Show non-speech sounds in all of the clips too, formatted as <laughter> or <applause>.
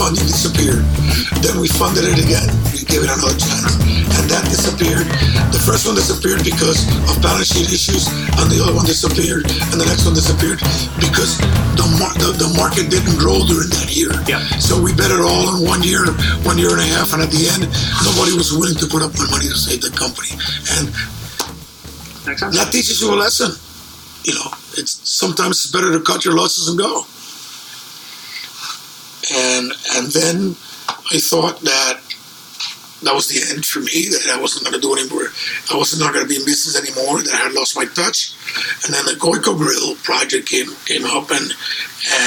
funding disappeared. Then we funded it again. We gave it another chance. And that disappeared. The first one disappeared because of balance sheet issues, and the other one disappeared, and the next one disappeared because the, mar- the, the market didn't grow during that year. Yeah. So we bet it all in one year, one year and a half, and at the end, nobody was willing to put up the money to save the company. And that teaches you a lesson. You know, it's sometimes it's better to cut your losses and go. And and then I thought that that was the end for me. That I wasn't going to do anymore. I wasn't not going to be in business anymore. That I had lost my touch. And then the Goiko Grill project came came up and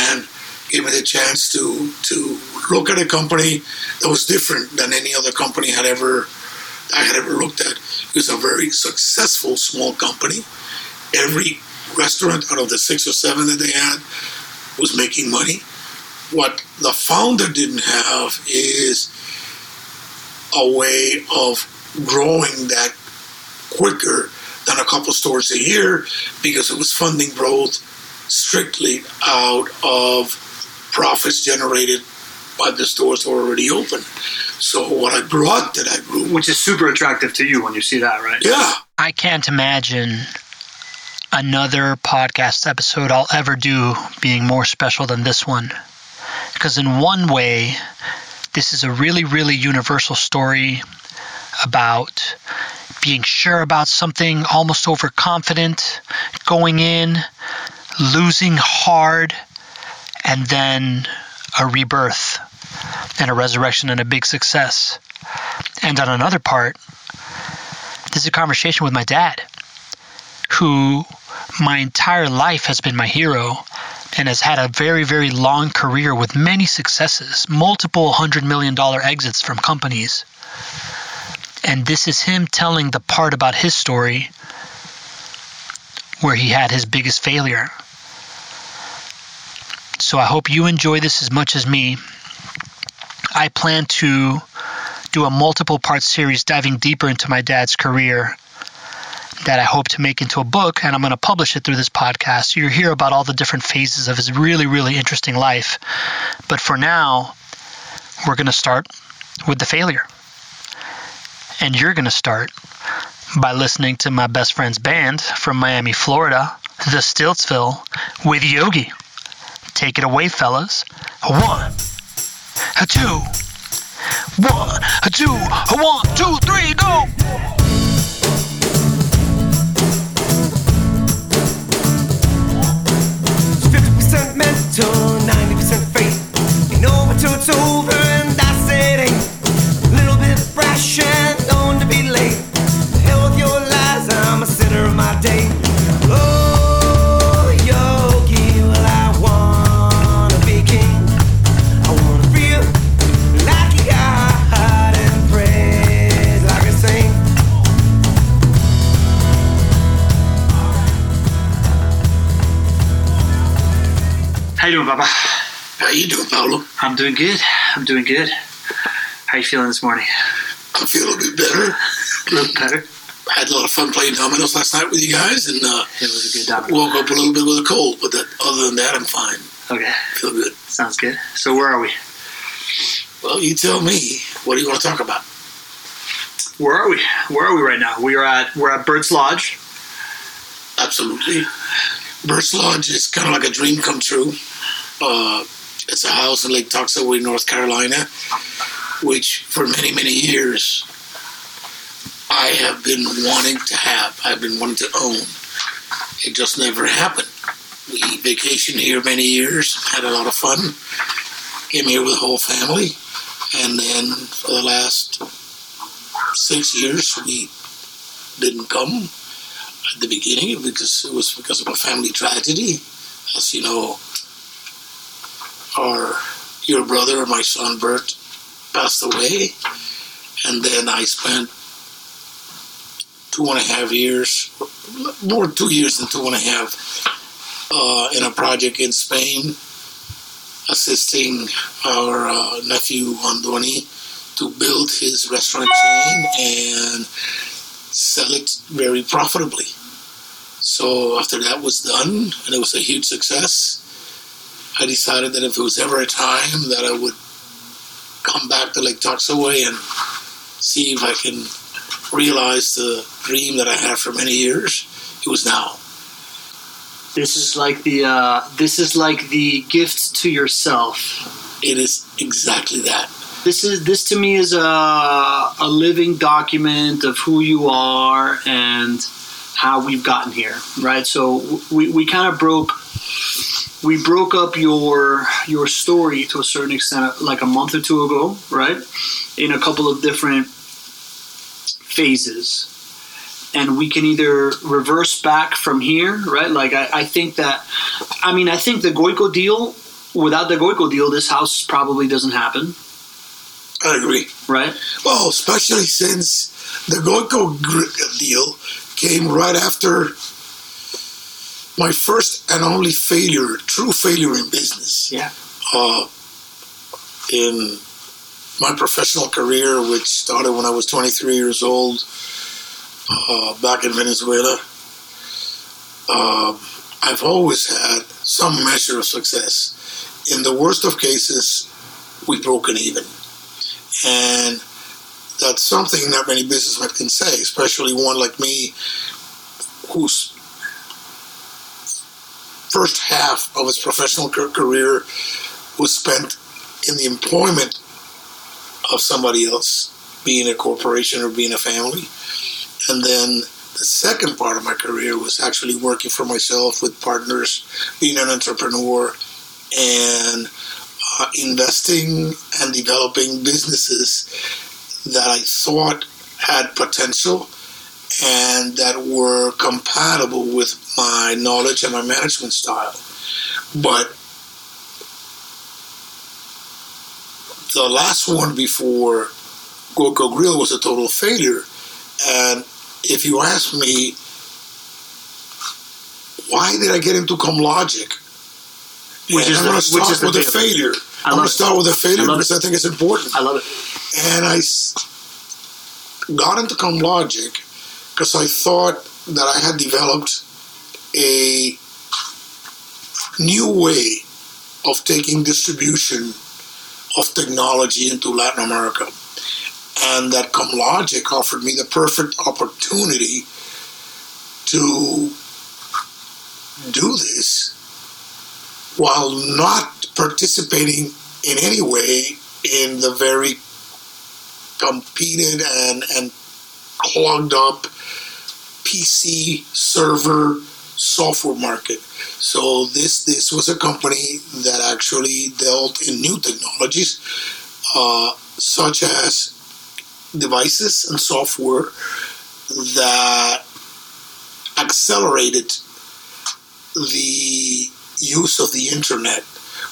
and gave me the chance to to look at a company that was different than any other company had ever I had ever looked at. It was a very successful small company. Every restaurant out of the six or seven that they had was making money. What the founder didn't have is a way of growing that quicker than a couple stores a year because it was funding growth strictly out of profits generated by the stores already open. So what I brought to that group, Which is super attractive to you when you see that, right? yeah, I can't imagine another podcast episode I'll ever do being more special than this one. Because, in one way, this is a really, really universal story about being sure about something, almost overconfident, going in, losing hard, and then a rebirth and a resurrection and a big success. And on another part, this is a conversation with my dad, who my entire life has been my hero and has had a very, very long career with many successes, multiple hundred million dollar exits from companies. And this is him telling the part about his story where he had his biggest failure. So I hope you enjoy this as much as me. I plan to do a multiple part series diving deeper into my dad's career that I hope to make into a book, and I'm going to publish it through this podcast. So you'll hear about all the different phases of his really, really interesting life. But for now, we're going to start with the failure. And you're going to start by listening to my best friend's band from Miami, Florida, the Stiltsville, with Yogi. Take it away, fellas. One, two, one, two, one, two, three, go! How you doing, Baba? how you doing, Paulo? I'm doing good. I'm doing good. How you feeling this morning? I feel a bit better. A little better. I had a lot of fun playing dominoes last night with you guys, and uh, It was a good domino. woke up a little bit with a cold. But that, other than that, I'm fine. Okay, Feel good. sounds good. So where are we? Well, you tell me. What do you want to talk about? Where are we? Where are we right now? We are at we're at Bird's Lodge. Absolutely. Bird's Lodge is kind of like a dream come true. Uh, it's a house in Lake Toxaway, North Carolina, which for many, many years I have been wanting to have. I've been wanting to own. It just never happened. We vacationed here many years, had a lot of fun, came here with the whole family, and then for the last six years we didn't come at the beginning because it was because of a family tragedy. As you know, our your brother, my son Bert, passed away, and then I spent two and a half years, more two years than two and a half, uh, in a project in Spain, assisting our uh, nephew Andoni to build his restaurant chain and sell it very profitably. So after that was done, and it was a huge success, I decided that if there was ever a time that I would come back to Lake Toxaway and see if I can realize the dream that I had for many years. It was now. This is like the uh, this is like the gift to yourself. It is exactly that. This is this to me is a a living document of who you are and how we've gotten here, right? So we, we kind of broke we broke up your your story to a certain extent like a month or two ago, right? In a couple of different phases. And we can either reverse back from here, right? Like I, I think that I mean I think the Goiko deal without the Goiko deal, this house probably doesn't happen, I agree. right? Well, especially since the Goiko deal came right after my first and only failure, true failure in business. Yeah. Uh, in my professional career, which started when I was 23 years old, uh, back in Venezuela, uh, I've always had some measure of success. In the worst of cases, we've broken even. And that's something not many businessmen can say, especially one like me whose first half of his professional career was spent in the employment of somebody else, being a corporation or being a family. And then the second part of my career was actually working for myself with partners, being an entrepreneur, and uh, investing and developing businesses that I thought had potential and that were compatible with my knowledge and my management style. But the last one before Goiko Grill was a total failure. And if you ask me, why did I get into ComLogic? Which And is I'm going to which start the with a failure. I I'm going to start with a failure I because I think it's important. I love it. And I got into ComLogic because I thought that I had developed a new way of taking distribution of technology into Latin America. And that ComLogic offered me the perfect opportunity to do this while not participating in any way in the very competed and, and clogged up PC server software market. So this this was a company that actually dealt in new technologies, uh, such as devices and software that accelerated the use of the internet,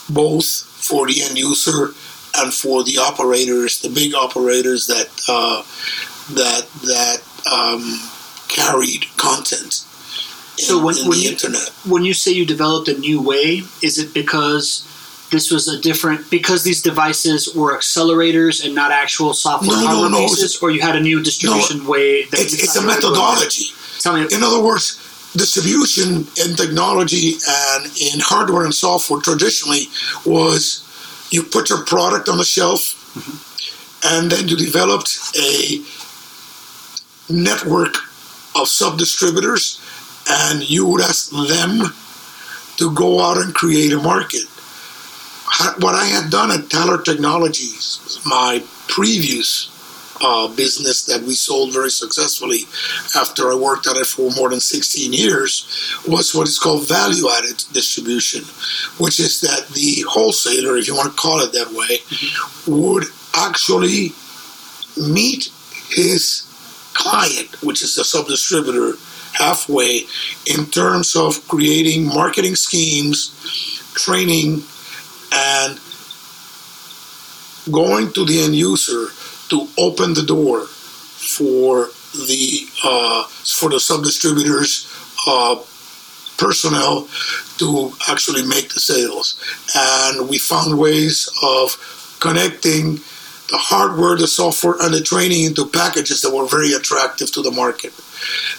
both for the end user and for the operators, the big operators that uh, that that um, carried content in, So when- when the you- internet. When you say you developed a new way, is it because this was a different because these devices were accelerators and not actual software No, no, no, bases, or you had a new distribution way? That It's, it's a decided to go with? methodology. Tell me, In other words, distribution in technology and in hardware and software traditionally was you put your product on the shelf mm-hmm. and then you developed a network of sub distributors and you would ask them to go out and create a market. What I had done at Tallard Technologies, my previous uh, business that we sold very successfully after I worked at it for more than 16 years was what is called value added distribution, which is that the wholesaler, if you want to call it that way, would actually meet his client, which is the sub distributor, halfway in terms of creating marketing schemes, training, and going to the end user to open the door for the uh, for the sub distributors uh, personnel to actually make the sales. And we found ways of connecting the hardware the software and the training into packages that were very attractive to the market.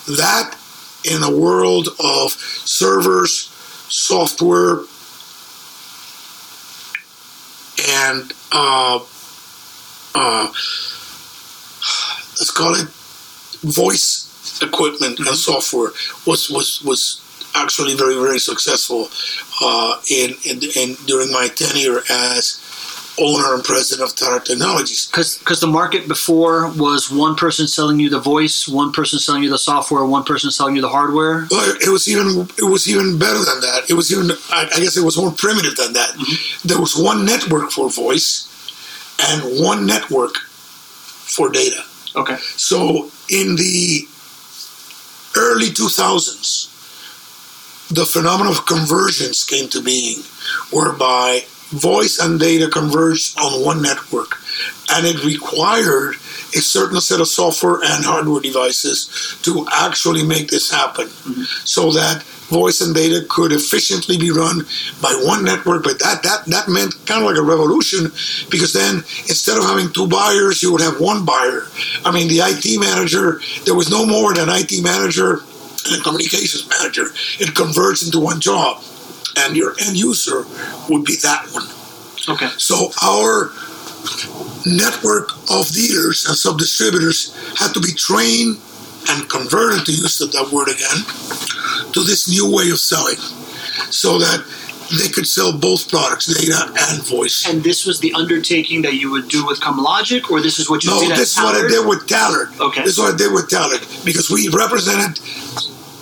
That in a world of servers software and uh, uh, let's call it voice equipment and software was was was actually very very successful uh, in, in in during my tenure as owner and president of Tallard Technologies. Because the market before was one person selling you the voice, one person selling you the software, one person selling you the hardware. Well, it was even it was even better than that. It was even I, I guess it was more primitive than that. Mm-hmm. There was one network for voice and one network for data. Okay. So in the early 2000s, the phenomenon of convergence came to being, whereby voice and data converged on one network, and it required a certain set of software and hardware devices to actually make this happen, mm-hmm. so that voice and data could efficiently be run by one network. But that that that meant kind of like a revolution, because then instead of having two buyers, you would have one buyer. I mean, the IT manager, there was no more than IT manager and a communications manager. It converts into one job, and your end user would be that one. Okay. So our network of dealers and sub distributors had to be trained and converted, to use that word again, to this new way of selling, so that they could sell both products, data and voice. And this was the undertaking that you would do with Comlogic, or this is what you No, did at this is what I did with Tallard. Okay. This is what I did with Tallard because we represented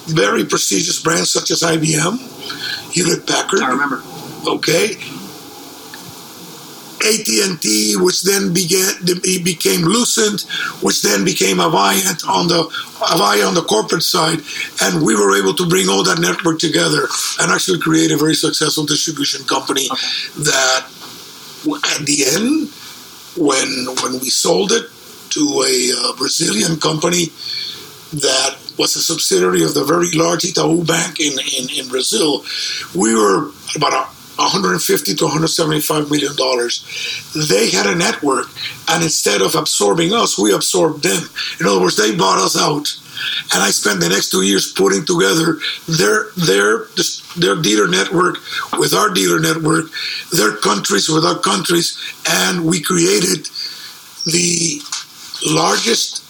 very prestigious brands such as IBM, Hewlett Packard, I remember. okay, AT&T, which then began it became Lucent, which then became Avayant on the Avaya on the corporate side, and we were able to bring all that network together and actually create a very successful distribution company that, at the end, when when we sold it to a uh, Brazilian company that was a subsidiary of the very large Itaú Bank in, in, in Brazil, we were about a 150 to 175 million dollars. They had a network, and instead of absorbing us, we absorbed them. In other words, they bought us out, and I spent the next two years putting together their their their dealer network with our dealer network, their countries with our countries, and we created the largest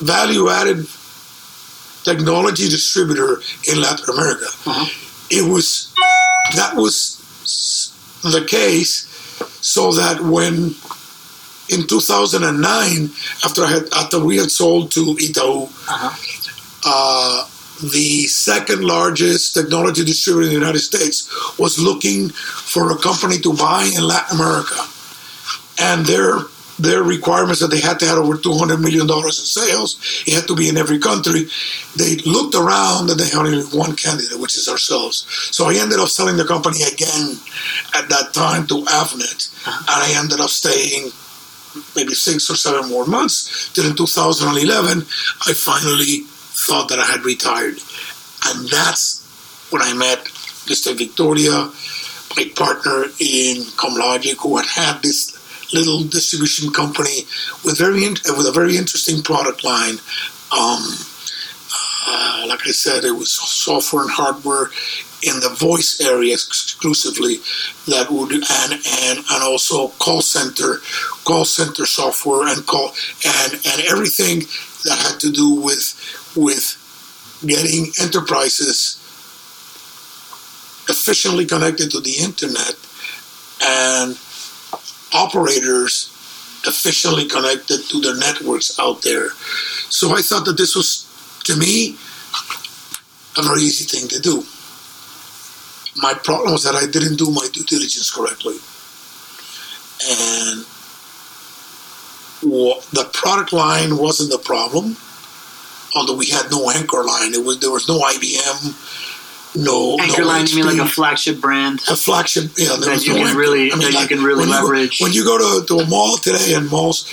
value-added technology distributor in Latin America. Uh-huh. It was that was the case, so that when in 2009, after I had after we had sold to Itaú, Uh-huh. uh, the second largest technology distributor in the United States was looking for a company to buy in Latin America, and their their requirements that they had to have over 200 million dollars in sales. It had to be in every country. They looked around and they had only one candidate, which is ourselves. So I ended up selling the company again at that time to Avnet, uh-huh. and I ended up staying maybe six or seven more months. Till in 2011, I finally thought that I had retired, and that's when I met Mr. Victoria, my partner in Comlogic, who had had this little distribution company with very in, with a very interesting product line. Um, uh, like I said, it was software and hardware in the voice area exclusively that would and and and also call center call center software and call and and everything that had to do with with getting enterprises efficiently connected to the internet and operators officially connected to their networks out there. So I thought that this was, to me, a very easy thing to do. My problem was that I didn't do my due diligence correctly. And the product line wasn't the problem, although we had no anchor line. It was there was no IBM, no Anchor no line, you mean like a flagship brand? a flagship, yeah, That you no can really- that you can really leverage. You go, when you go to, to a mall today, and malls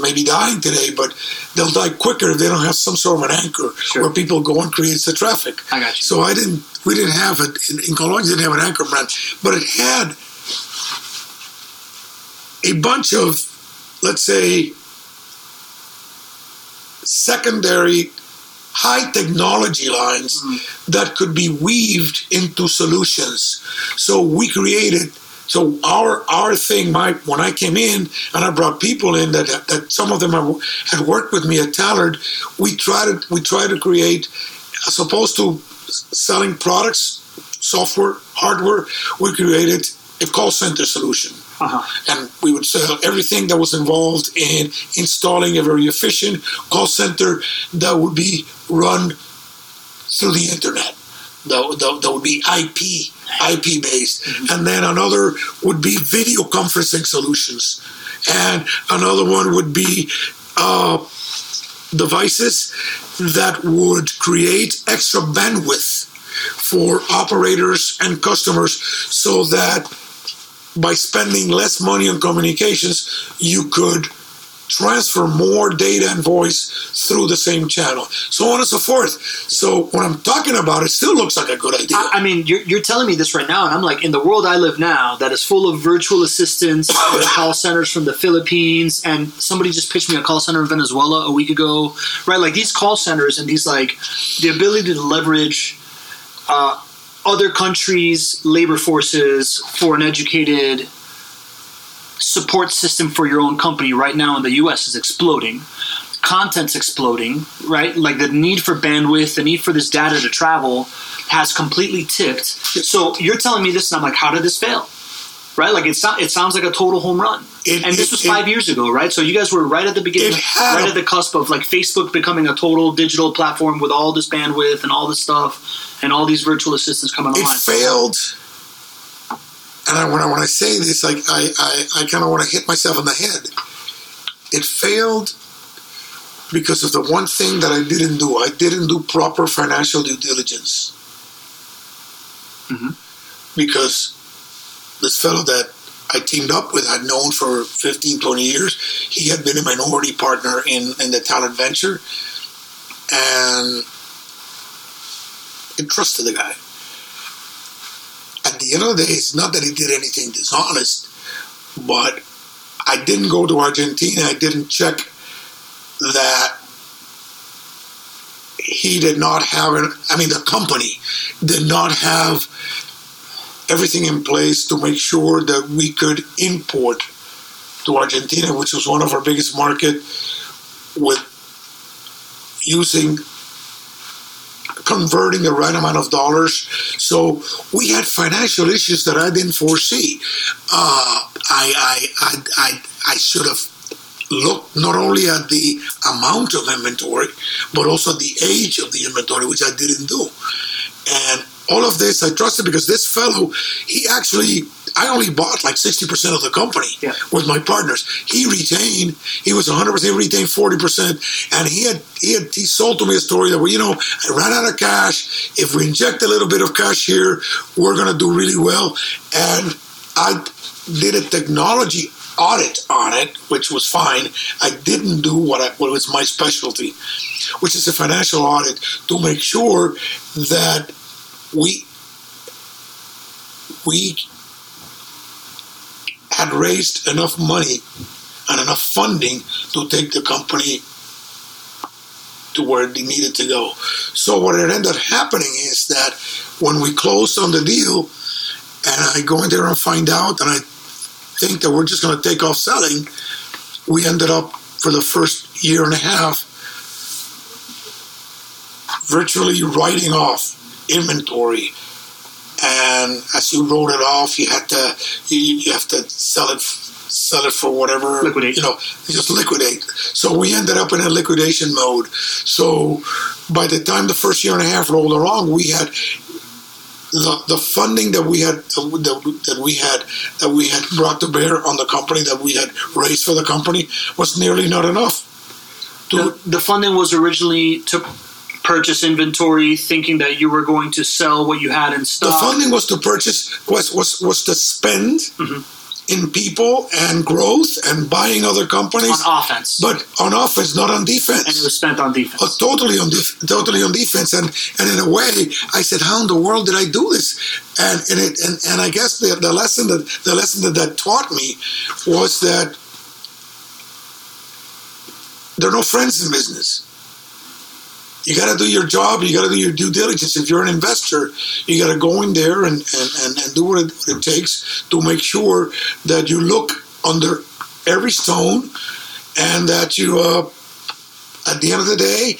may be dying today, but they'll die quicker if they don't have some sort of an anchor Sure. where people go and creates the traffic. I got you. So I didn't, we didn't have it in, in Comlogic. Didn't have an anchor brand, but it had a bunch of, let's say, secondary high technology lines Mm-hmm. that could be weaved into solutions. So we created So our our thing, my when I came in and I brought people in that that some of them had worked with me at Tallard, we tried to we tried to create, as opposed to selling products, software, hardware, we created a call center solution. Uh-huh. And we would sell everything that was involved in installing a very efficient call center that would be run through the internet. That, that, that would be IP IP based, and then another would be video conferencing solutions, and another one would be uh, devices that would create extra bandwidth for operators and customers so that by spending less money on communications, you could transfer more data and voice through the same channel, so on and so forth. So when I'm talking about it, still looks like a good idea. I, I mean, you're, you're telling me this right now, and I'm like, in the world I live now, that is full of virtual assistants, <coughs> call centers from the Philippines, and somebody just pitched me a call center in Venezuela a week ago, right? Like these call centers and these like the ability to leverage. Uh, other countries' labor forces for an educated support system for your own company right now in the US is exploding. Content's exploding, right? Like the need for bandwidth, the need for this data to travel has completely tipped. So you're telling me this, and I'm like, how did this fail? Right? Like it, so- it sounds like a total home run. It- and this it- was five years ago, right? So you guys were right at the beginning, right at the cusp of like Facebook becoming a total digital platform with all this bandwidth and all this stuff and all these virtual assistants coming it failed. And I, when, I, when I say this, like I, I, I kind of want to hit myself in the head. It failed because of the one thing that I didn't do. I didn't do proper financial due diligence. Mhm. Because this fellow that I teamed up with, I'd known for 15, 20 years, he had been a minority partner in, in the talent venture. And I trusted the guy at the end of the day, it's not that he did anything dishonest, but I didn't go to Argentina. I didn't check that he did not have, an, I mean, the company did not have everything in place to make sure that we could import to Argentina, which was one of our biggest market, with using converting the right amount of dollars. So we had financial issues that I didn't foresee. Uh, I, I, I, I, should have looked not only at the amount of inventory, but also the age of the inventory, which I didn't do. And all of this I trusted because this fellow, he actually, I only bought like 60% of the company Yeah. with my partners. He retained, he was 100% retained 40%. And he had, he had, he sold to me a story that, well, you know, I ran out of cash. If we inject a little bit of cash here, we're going to do really well. And I did a technology audit on it, which was fine. I didn't do what, I, what was my specialty, which is a financial audit to make sure that we we had raised enough money and enough funding to take the company to where it needed to go. So what it ended up happening is that when we closed on the deal, and I go in there and find out, and I think that we're just going to take off selling, we ended up for the first year and a half virtually writing off inventory. And as you wrote it off, you had to you, you have to sell it sell it for whatever Liquidate. you know just liquidate. So we ended up in a liquidation mode. So by the time the first year and a half rolled around, we had the, the funding that we had that, that we had that we had brought to bear on the company that we had raised for the company was nearly not enough. The, the funding was originally to purchase inventory, thinking that you were going to sell what you had in stock? the funding was to purchase was was was to spend Mhm. in people and growth and buying other companies, on offense, but on offense, not on defense. and it was spent on defense. Uh, totally on def- totally on defense, and and in a way, I said, "How in the world did I do this?" And and it and, and I guess the, the lesson that the lesson that that taught me was that there are no friends in business. You got to do your job. You got to do your due diligence. If you're an investor, you got to go in there and, and, and, and do what it, what it takes to make sure that you look under every stone and that you, uh, at the end of the day,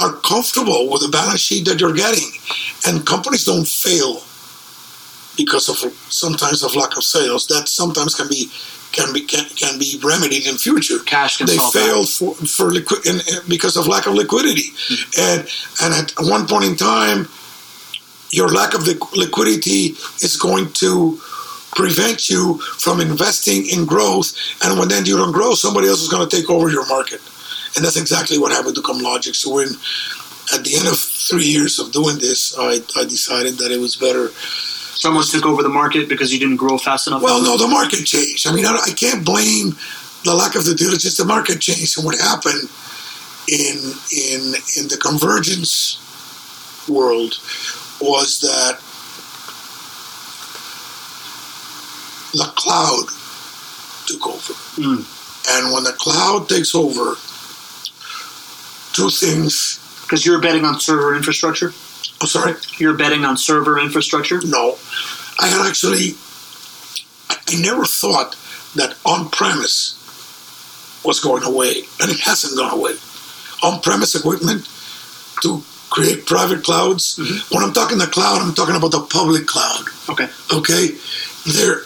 are comfortable with the balance sheet that you're getting. And companies don't fail because of sometimes of lack of sales. That sometimes can be can be can, can be remedied in future. Cash can they solve failed for for liqui- and, and because of lack of liquidity, mm-hmm. and and at one point in time, your lack of liqu- liquidity is going to prevent you from investing in growth. And when then you don't grow, somebody else is going to take over your market, and that's exactly what happened to ComLogic. So when at the end of three years of doing this, I, I decided that it was better Someone took over the market because you didn't grow fast enough. well, no, the market changed. I mean, I, I can't blame the lack of the diligence. The market changed, and what happened in in in the convergence world was that the cloud took over, Mm. and when the cloud takes over, two things. because you're betting on server infrastructure. I'm sorry. You're betting on server infrastructure. No, I had actually. I, never thought that on premise was going away, and it hasn't gone away. On premise equipment to create private clouds. When I'm talking the cloud, I'm talking about the public cloud. Okay. Okay, there.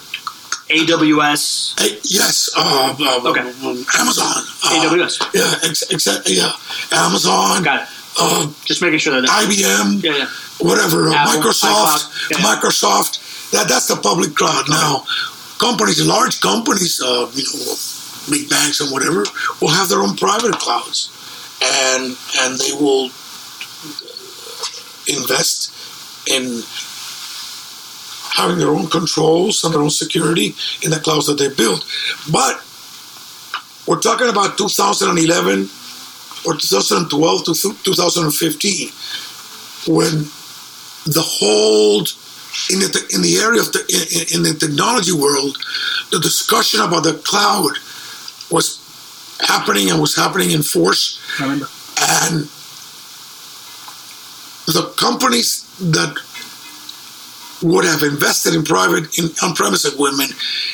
AWS. eh, Yes. Uh, uh, Okay. Amazon. Uh, AWS. Yeah. Ex- ex- yeah. Amazon. Got it. Uh, Just making sure that. IBM. yeah, yeah. whatever, uh, Apple, Microsoft, yeah. Microsoft. That that's the public cloud now. Companies, large companies, uh, you know, big banks and whatever, will have their own private clouds, and and they will invest in having their own controls and their own security in the clouds that they build. But we're talking about 2011 or 2012 to 2015 when the whole in the in the area of the in, in the technology world, the discussion about the cloud was happening and was happening in force, I remember. and the companies that would have invested in private in on-premise equipment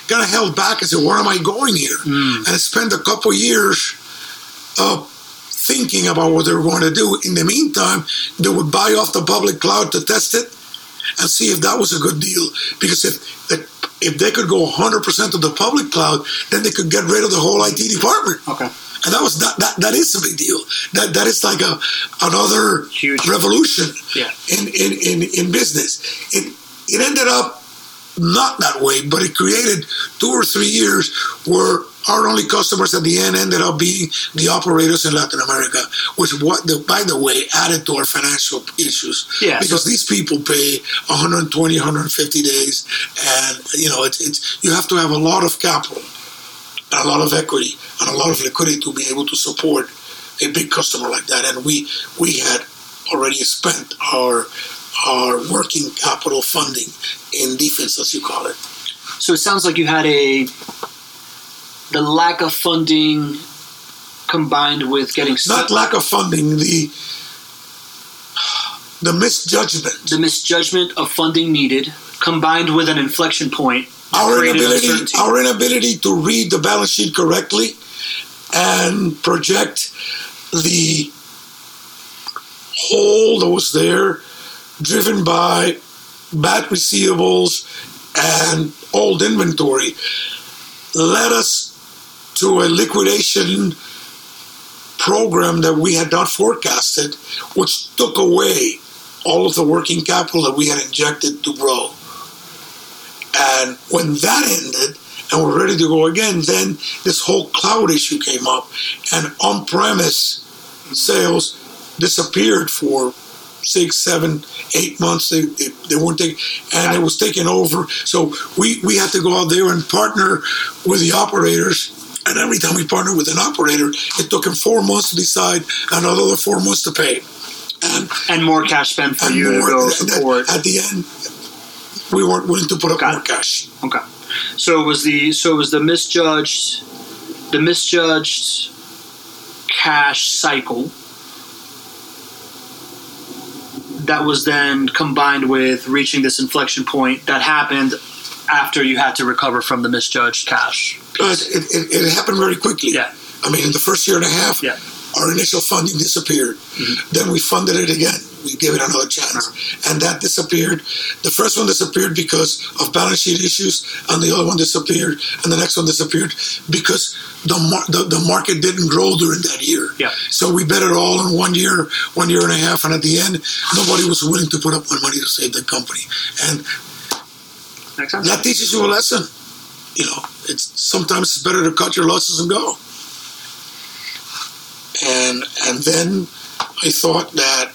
kind of held back and said, "Where am I going here?" And I spent a couple years uh, thinking about what they were going to do. In the meantime, they would buy off the public cloud to test it and see if that was a good deal. Because if if they could go 100% to the public cloud, then they could get rid of the whole IT department. Okay. And that was that, that that is a big deal. That that is like a another Huge. revolution Yeah. in, in, in, in business. It it ended up not that way, but it created two or three years where our only customers at the end ended up being the operators in Latin America, which what the, by the way added to our financial issues. Yeah. Because these people pay 120, 150 days, and you know it's, it's you have to have a lot of capital and a lot of equity and a lot of liquidity to be able to support a big customer like that. And we we had already spent our our working capital funding in defense, as you call it. So it sounds like you had a the lack of funding combined with getting Not lack of funding, the the misjudgment, the misjudgment of funding needed combined with an inflection point our inability, our inability to read the balance sheet correctly and project the hole that was there, driven by bad receivables and old inventory, led us to a liquidation program that we had not forecasted, which took away all of the working capital that we had injected to grow. And when that ended, and we're ready to go again, then this whole cloud issue came up, and on premise sales disappeared for six, seven, eight months. They, they, they weren't taking, and it was taken over. So we, we had to go out there and partner with the operators. And every time we partnered with an operator, it took him four months to decide and another four months to pay. And, and more cash spent for you more, to go support. at the end, we weren't willing to put up more cash. Okay. So it was the so it was the misjudged the misjudged cash cycle that was then combined with reaching this inflection point that happened after you had to recover from the misjudged cash. It, it, it happened very quickly. Yeah. I mean, in the first year and a half, Yeah. our initial funding disappeared. Mm-hmm. Then we funded it again. We gave it another chance, uh-huh. and that disappeared. The first one disappeared because of balance sheet issues, and the other one disappeared, and the next one disappeared because the mar- the, the market didn't grow during that year. Yeah. So we bet it all in one year, one year and a half, and at the end, nobody was willing to put up more money to save the company. And Make sense? that teaches you a lesson. You know, it's sometimes it's better to cut your losses and go. And and then I thought that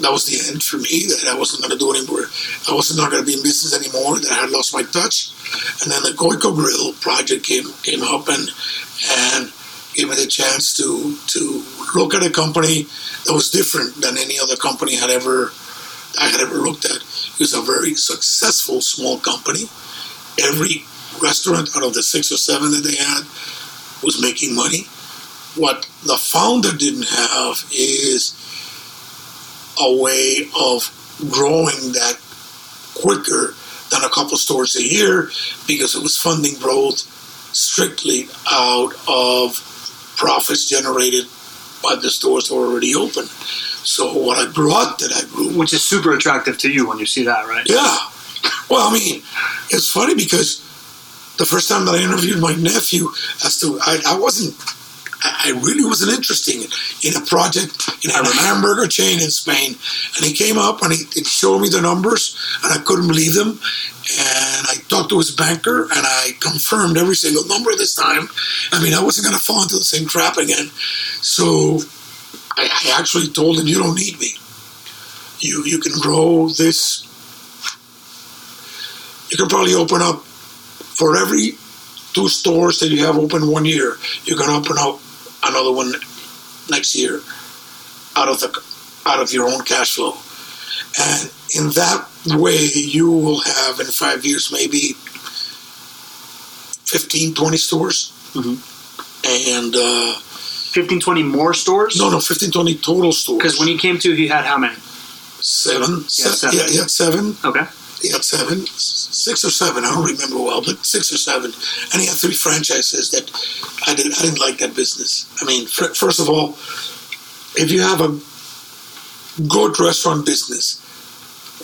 that was the end for me. That I wasn't going to do anymore. I wasn't not going to be in business anymore. That I had lost my touch. And then the Goiko Grill project came came up and and gave me the chance to to look at a company that was different than any other company had ever I had ever looked at. It was a very successful small company. Every restaurant out of the six or seven that they had was making money. What the founder didn't have is a way of growing that quicker than a couple stores a year because it was funding growth strictly out of profits generated by the stores that were already open. So what I brought that group Which is super attractive to you when you see that, right? yeah. Well, I mean, it's funny because the first time that I interviewed my nephew as to I, I wasn't I I really wasn't interested in a project in a <laughs> hamburger chain in Spain. And he came up and he, he showed me the numbers and I couldn't believe them. And I talked to his banker and I confirmed every single number this time. I mean, I wasn't going to fall into the same trap again. So I, I actually told him, "You don't need me. You you can grow this. You can probably open up for every two stores that you have open one year. You can open up another one next year out of the out of your own cash flow, and in that way, you will have in five years maybe 15, 20 stores, Mhm. and." Uh, 15, 20 more stores? No, no, 15, 20 total stores. Because when he came to, he had how many? seven, se- seven. Yeah, he had seven. Okay. He had seven, six or seven. I don't remember well, but six or seven. And he had three franchises that I didn't. I didn't like that business. I mean, fir- first of all, if you have a good restaurant business,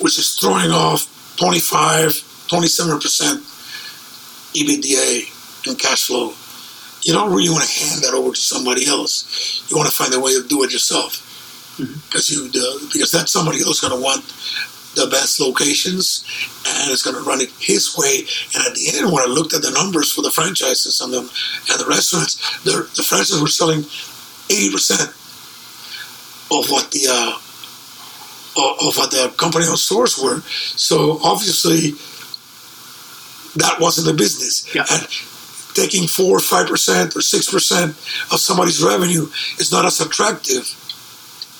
which is throwing off 25, 27 percent EBITDA and cash flow, you don't really want to hand that over to somebody else. You want to find a way to do it yourself because you uh, because that somebody else going to want the best locations and it's going to run it his way. And at the end, when I looked at the numbers for the franchises and the and the restaurants, the the franchises were selling eighty percent of what the uh, of what the company-owned stores were. So obviously, that wasn't the business. Yeah. And taking four or five percent or six percent of somebody's revenue is not as attractive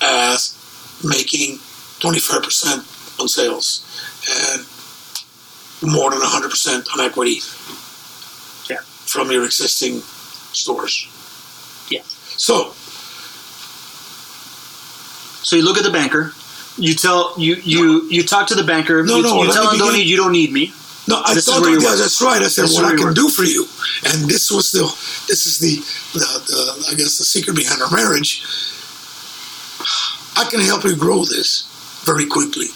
as making 25% on sales and more than 100% on equity Yeah. from your existing stores. Yeah. So, So you look at the banker. You tell you you you talk to the banker. No, you, no, you tell me him, begin. Donnie, you don't need me. No, I This is thought, where you yeah, that's right. I said, This what I can were. do for you. And this was the, this is the, the, the, I guess the secret behind our marriage. I can help you grow this very quickly.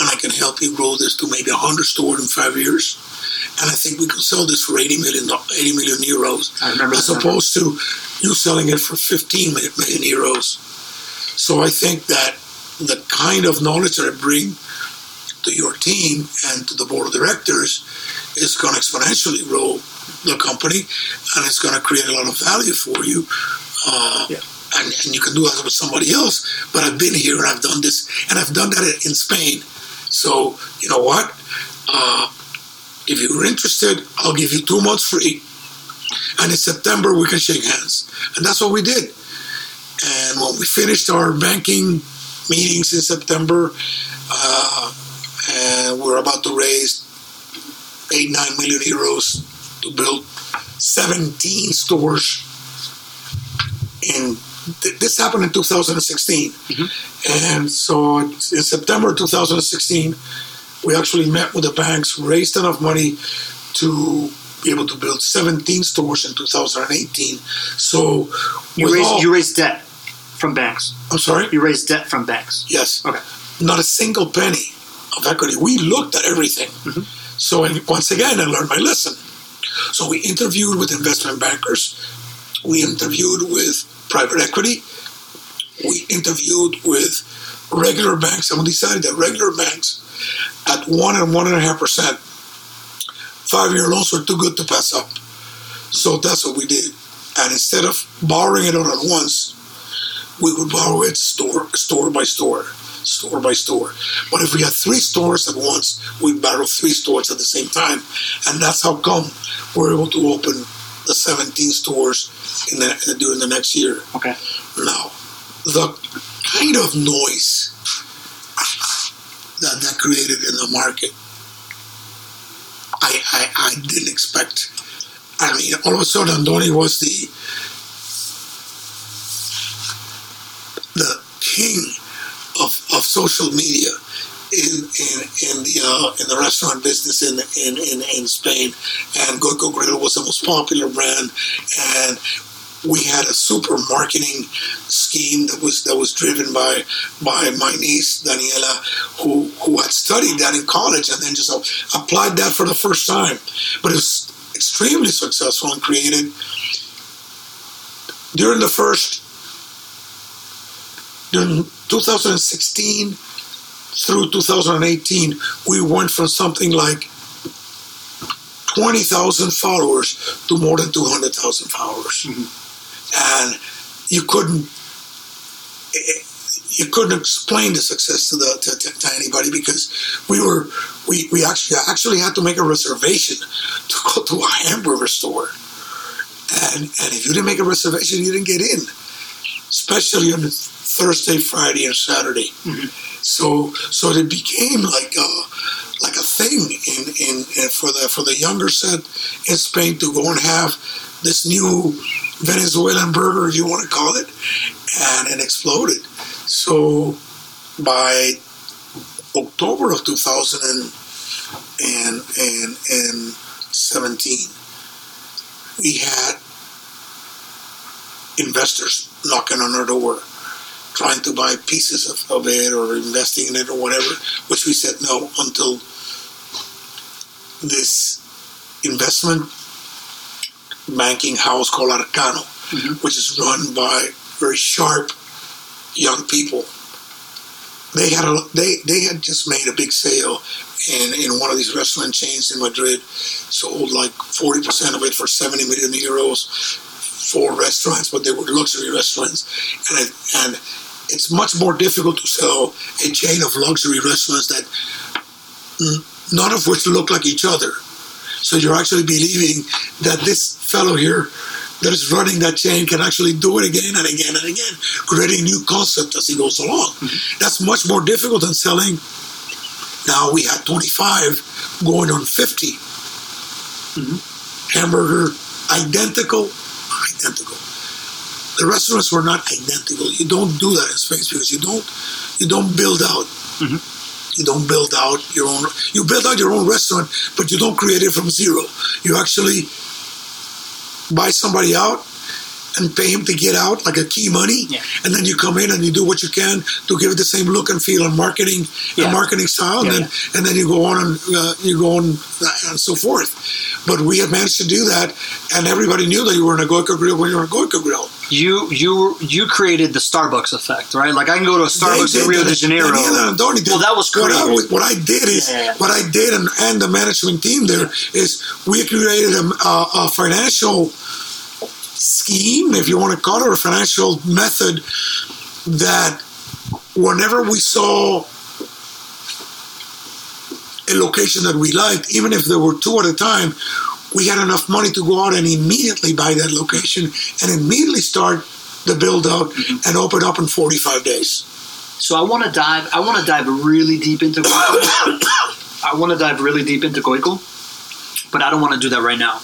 And I can help you grow this to maybe 100 stores in five years. And I think we can sell this for 80 million, 80 million euros as opposed to you selling it for 15 million euros. So I think that the kind of knowledge that I bring to your team and to the board of directors is going to exponentially grow the company and it's going to create a lot of value for you. Uh, Yeah. and, and you can do that with somebody else, but I've been here and I've done this, and I've done that in Spain. So, you know what? Uh, if you're interested, I'll give you two months free. And in September, we can shake hands. And that's what we did. And when we finished our banking meetings in September, uh, and we're about to raise eight, nine million euros to build 17 stores in th- this happened in 2016, mm-hmm. and so in September 2016, we actually met with the banks, raised enough money to be able to build 17 stores in 2018. So You raised all- you raised debt from banks. I'm sorry. You raised debt from banks. Yes. Okay. Not a single penny of equity. We looked at everything. Mm-hmm. So and once again, I learned my lesson. So we interviewed with investment bankers. We interviewed with private equity. We interviewed with regular banks, and we decided that regular banks at one and one and a half percent, five-year loans were too good to pass up. So that's what we did. And instead of borrowing it all at once, we would borrow it store store by store, store by store. But if we had three stores at once, we'd borrow three stores at the same time, and that's how come we're able to open the 17 stores in the, during the next year. Okay. Now, the kind of noise that that created in the market, I I, I didn't expect. I mean, all of a sudden, Andoni was the the king of, social media in in, in the uh, in the restaurant business in, in, in, in Spain, and Goiko Grill was the most popular brand, and we had a super marketing scheme that was that was driven by by my niece Daniela, who who had studied that in college and then just applied that for the first time, but it was extremely successful and created during the first during 2016 through 2018, we went from something like 20,000 followers to more than 200,000 followers. Mm-hmm. And you couldn't you couldn't explain the success to the to, to, to anybody because we were we, we actually actually had to make a reservation to go to a hamburger store. And and if you didn't make a reservation, you didn't get in. Especially on Thursday, Friday, and Saturday. Mm-hmm. So so it became like a like a thing in, in, in for the for the younger set in Spain to go and have this new Venezuelan burger, if you want to call it, and it exploded. So by October of 2017, we had investors knocking on our door trying to buy pieces of, of it or investing in it or whatever, which we said no until this investment banking house called Arcano, mm-hmm. which is run by very sharp young people. They had a, they they had just made a big sale in, in one of these restaurant chains in Madrid, sold like forty percent of it for seventy million euros for restaurants, but they were luxury restaurants, and and it's much more difficult to sell a chain of luxury restaurants that none of which look like each other. So you're actually believing that this fellow here that is running that chain can actually do it again and again and again, creating new concept as he goes along. Mm-hmm. That's much more difficult than selling. Now we had 25 going on 50. Mm-hmm. Hamburger, identical, identical. The restaurants were not identical. You don't do that in space because you don't you don't build out. Mm-hmm. You don't build out your own. You build out your own restaurant, but you don't create it from zero. You actually buy somebody out and pay him to get out like a key money, Yeah. and then you come in and you do what you can to give it the same look and feel and marketing Yeah. and marketing style, and then and then you go on and uh, you go on and so forth. But we have managed to do that, and everybody knew that you were in a Goiko grill when you were in a Goiko grill. You you you created the Starbucks effect, right? Like I can go to a Starbucks in Rio de Janeiro. Daniela and Tony did. Well, that was what I, what I did is Yeah, yeah. what I did, and, and the management team there is we created a, a, a financial scheme, if you want to call it, or a financial method that whenever we saw a location that we liked, even if there were two at a time, we had enough money to go out and immediately buy that location and immediately start the build out mm-hmm. and open up in 45 days. So I want to dive. I want to dive really deep into. <coughs> I want to dive really deep into Goiko, but I don't want to do that right now.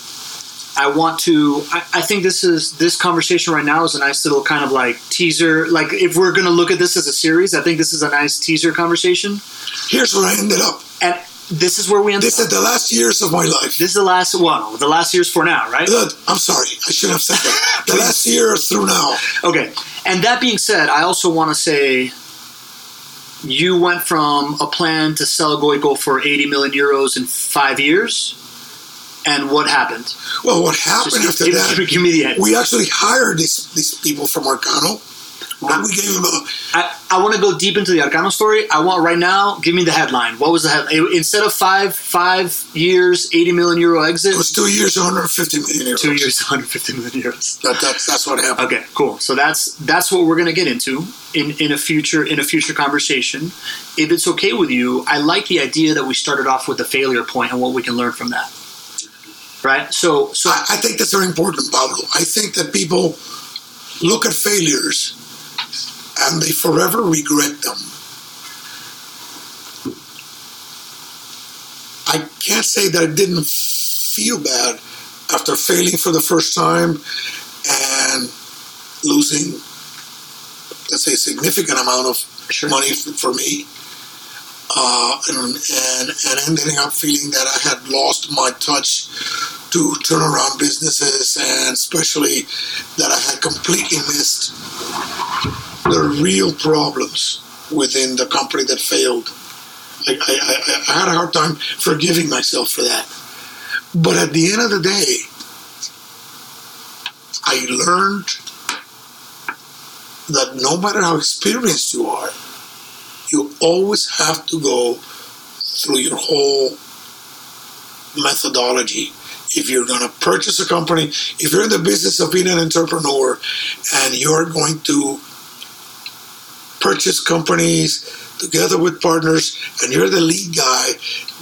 I want to. I, I think this is this conversation right now is a nice little kind of like teaser. Like if we're going to look at this as a series, I think this is a nice teaser conversation. Here's where I ended up. And this is where we end. This is the last years of my life. This is the last well, the last years for now, right? Good. I'm sorry. I should have said that. <laughs> The last year through now. Okay. And that being said, I also want to say you went from a plan to sell Goiko for 80 million euros in five years. And what happened? Well, what happened Just after give, that? give, give me the end. We actually hired these these people from Arcano, and we gave them a I, I want to go deep into the Arcano story. I want right now. Give me the headline. What was the headline? Instead of five five years, eighty million euro exit. It was two years, 150 million euros. two years, one hundred fifty million euros. That, that's that's what happened. Okay, cool. So that's that's what we're gonna get into in in a future in a future conversation. If it's okay with you, I like the idea that we started off with the failure point and what we can learn from that. Right. So so I, I think that's very important, Pablo. I think that people look at failures and they forever regret them. I can't say that I didn't feel bad after failing for the first time and losing, let's say, a significant amount of Sure. money for me. Uh, and, and, and ending up feeling that I had lost my touch to turn around businesses, and especially that I had completely missed the real problems within the company that failed. I, I, I, I had a hard time forgiving myself for that. But at the end of the day, I learned that no matter how experienced you are, you always have to go through your whole methodology. If you're going to purchase a company, if you're in the business of being an entrepreneur and you're going to purchase companies together with partners and you're the lead guy,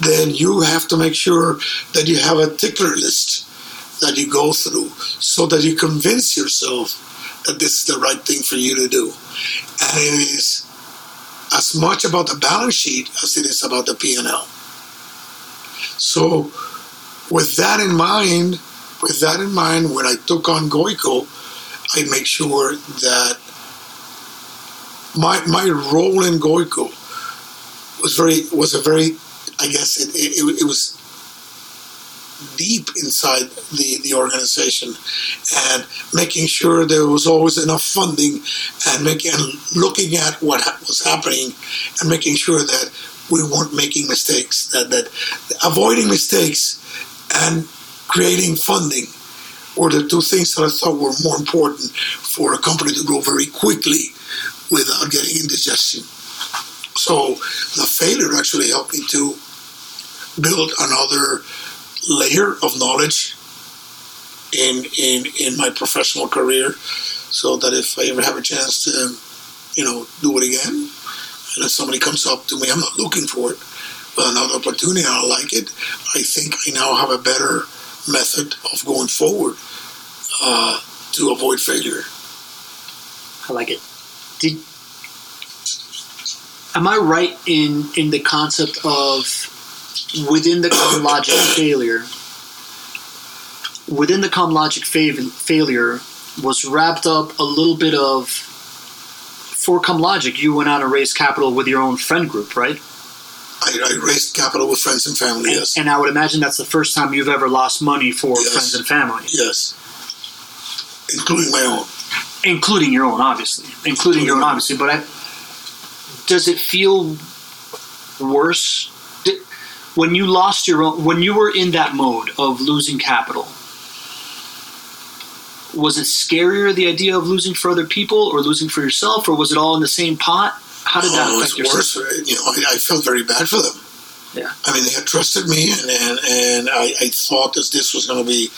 then you have to make sure that you have a tickler list that you go through so that you convince yourself that this is the right thing for you to do. And it is as much about the balance sheet as it is about the P&L. So with that in mind, with that in mind, when I took on Goiko, I make sure that my my role in Goiko was very was a very I guess it, it, it was deep inside the, the organization and making sure there was always enough funding and making and looking at what ha- was happening and making sure that we weren't making mistakes that that avoiding mistakes and creating funding were the two things that I thought were more important for a company to grow very quickly without getting indigestion. So the failure actually helped me to build another layer of knowledge in in in my professional career, so that if I ever have a chance to, you know, do it again, and if somebody comes up to me, I'm not looking for it, but another opportunity, I like it. I think I now have a better method of going forward uh, to avoid failure. I like it. Did am I right in in the concept of within the logic failure? Within the logic fav- failure was wrapped up a little bit of for logic. You went out and raised capital with your own friend group, right? I, I raised capital with friends and family. And- Yes, And I would imagine that's the first time you've ever lost money for Yes. friends and family, yes, including my own. including your own, obviously, including your own, obviously. But I, does it feel worse when you lost your own? When you were in that mode of losing capital? Was it scarier the idea of losing for other people or losing for yourself, or was it all in the same pot? How did that oh, affect it's your worse. You know, I, I felt very bad for them. Yeah. I mean, they had trusted me, and and, and I, I thought that this was going to be.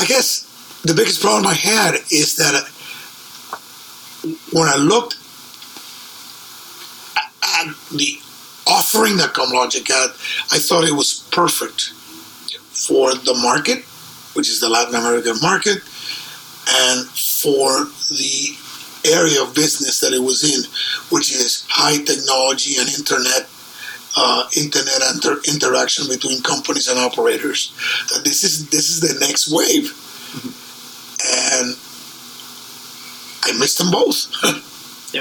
I guess the biggest problem I had is that uh, when I looked at the offering that ComLogic had, I thought it was perfect for the market, which is the Latin American market, and for the area of business that it was in, which is high technology and internet uh, internet inter- interaction between companies and operators. That this is this is the next wave, and I missed them both. <laughs>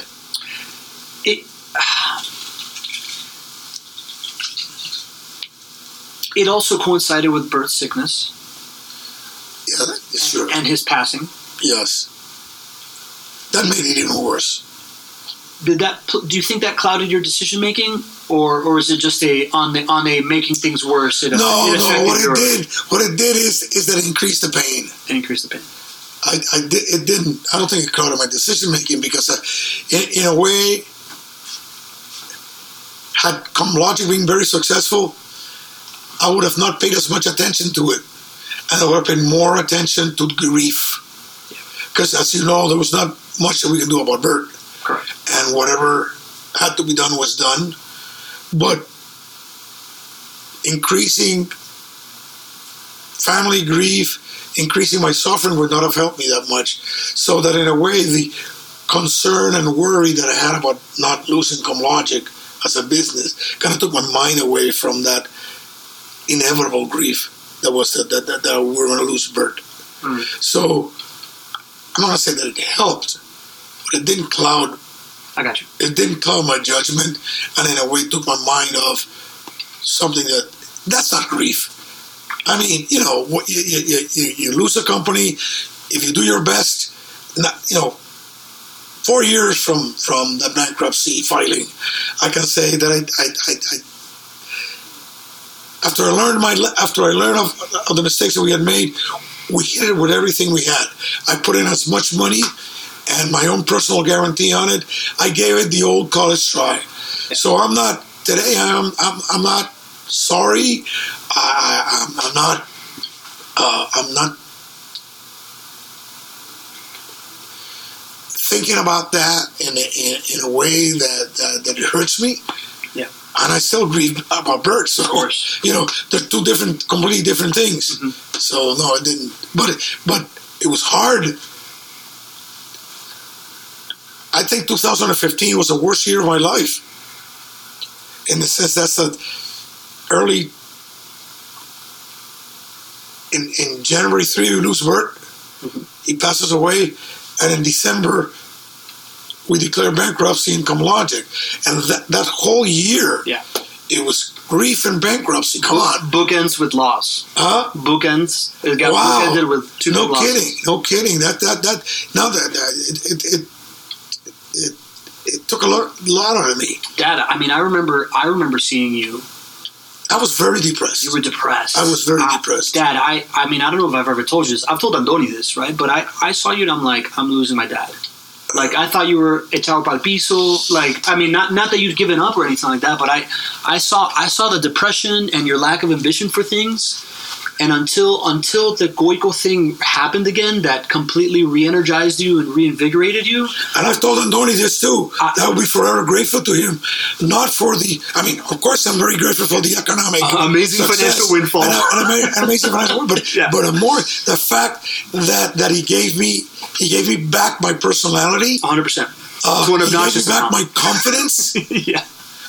it it also coincided with Bert's sickness yeah, is sure. and his passing. Yes, that made it even worse. Did that? Do you think that clouded your decision making, or or is it just a on the on a making things worse? It, No, it no. What your, it did, what it did is, is that it increased the pain. it increased the pain. I, I did, it didn't. I don't think it clouded my decision making because, I, in, in a way, had Comlogic been very successful, I would have not paid as much attention to it, and I would have paid more attention to grief. Because, as you know, there was not much that we could do about Bert, Correct. and whatever had to be done was done. But increasing family grief, increasing my suffering would not have helped me that much. So that in a way, the concern and worry that I had about not losing Comlogic as a business kind of took my mind away from that inevitable grief that was that, that, that, that we were going to lose Bert. Mm. So I'm not going to say that it helped, but it didn't cloud I got you. it didn't cloud my judgment, and in a way took my mind off something that that's not grief. I mean, you know, what- you, you, you, you lose a company if you do your best. Not, you know, four years from from the bankruptcy filing, I can say that I, I, I, I after I learned my after I learned of, of the mistakes that we had made, we hit it with everything we had. I put in as much money and my own personal guarantee on it. I gave it the old college try. So I'm not today. I'm I'm, I'm not sorry. I, I'm, I'm not. Uh, I'm not thinking about that in a, in, in a way that, that that it hurts me. Yeah. And I still grieve about Bert. So Of course. you know, they're two different, completely different things. Mhm. So no, it didn't. But but it was hard. I think 2015 was the worst year of my life. In the sense that's the early in in January three we lose Bert. Mhm. He passes away, and in December we declare bankruptcy in Comlogic, and that that whole year, Yeah. it was grief and bankruptcy. Come on, Bookends with loss. huh? Bookends. It got Wow. bookended with two no big losses. kidding, no kidding. That that that now that, that it, it it it it took a lot, lot out of me. Dad, I mean, I remember, I remember seeing you. I was very depressed. You were depressed. I was very I- depressed. Dad, I, I mean, I don't know if I've ever told you this. I've told Andoni this, right? But I, I saw you and I'm like, I'm losing my dad. Like I thought you were echado pal piso. Like I mean, not not that you'd given up or anything like that, but I, I saw I saw the depression and your lack of ambition for things. And until until the Goiko thing happened again, that completely re-energized you and reinvigorated you. And I've told Andoni this too. I- that I will be forever grateful to him. Not for the, I mean, of course, I'm very grateful for the economic Uh, amazing success financial windfall. and, and amazing financial windfall. But <laughs> Yeah. but more the fact that that he gave me he gave me back my personality. 100. percent Uh, he gave me back my confidence. <laughs> Yeah,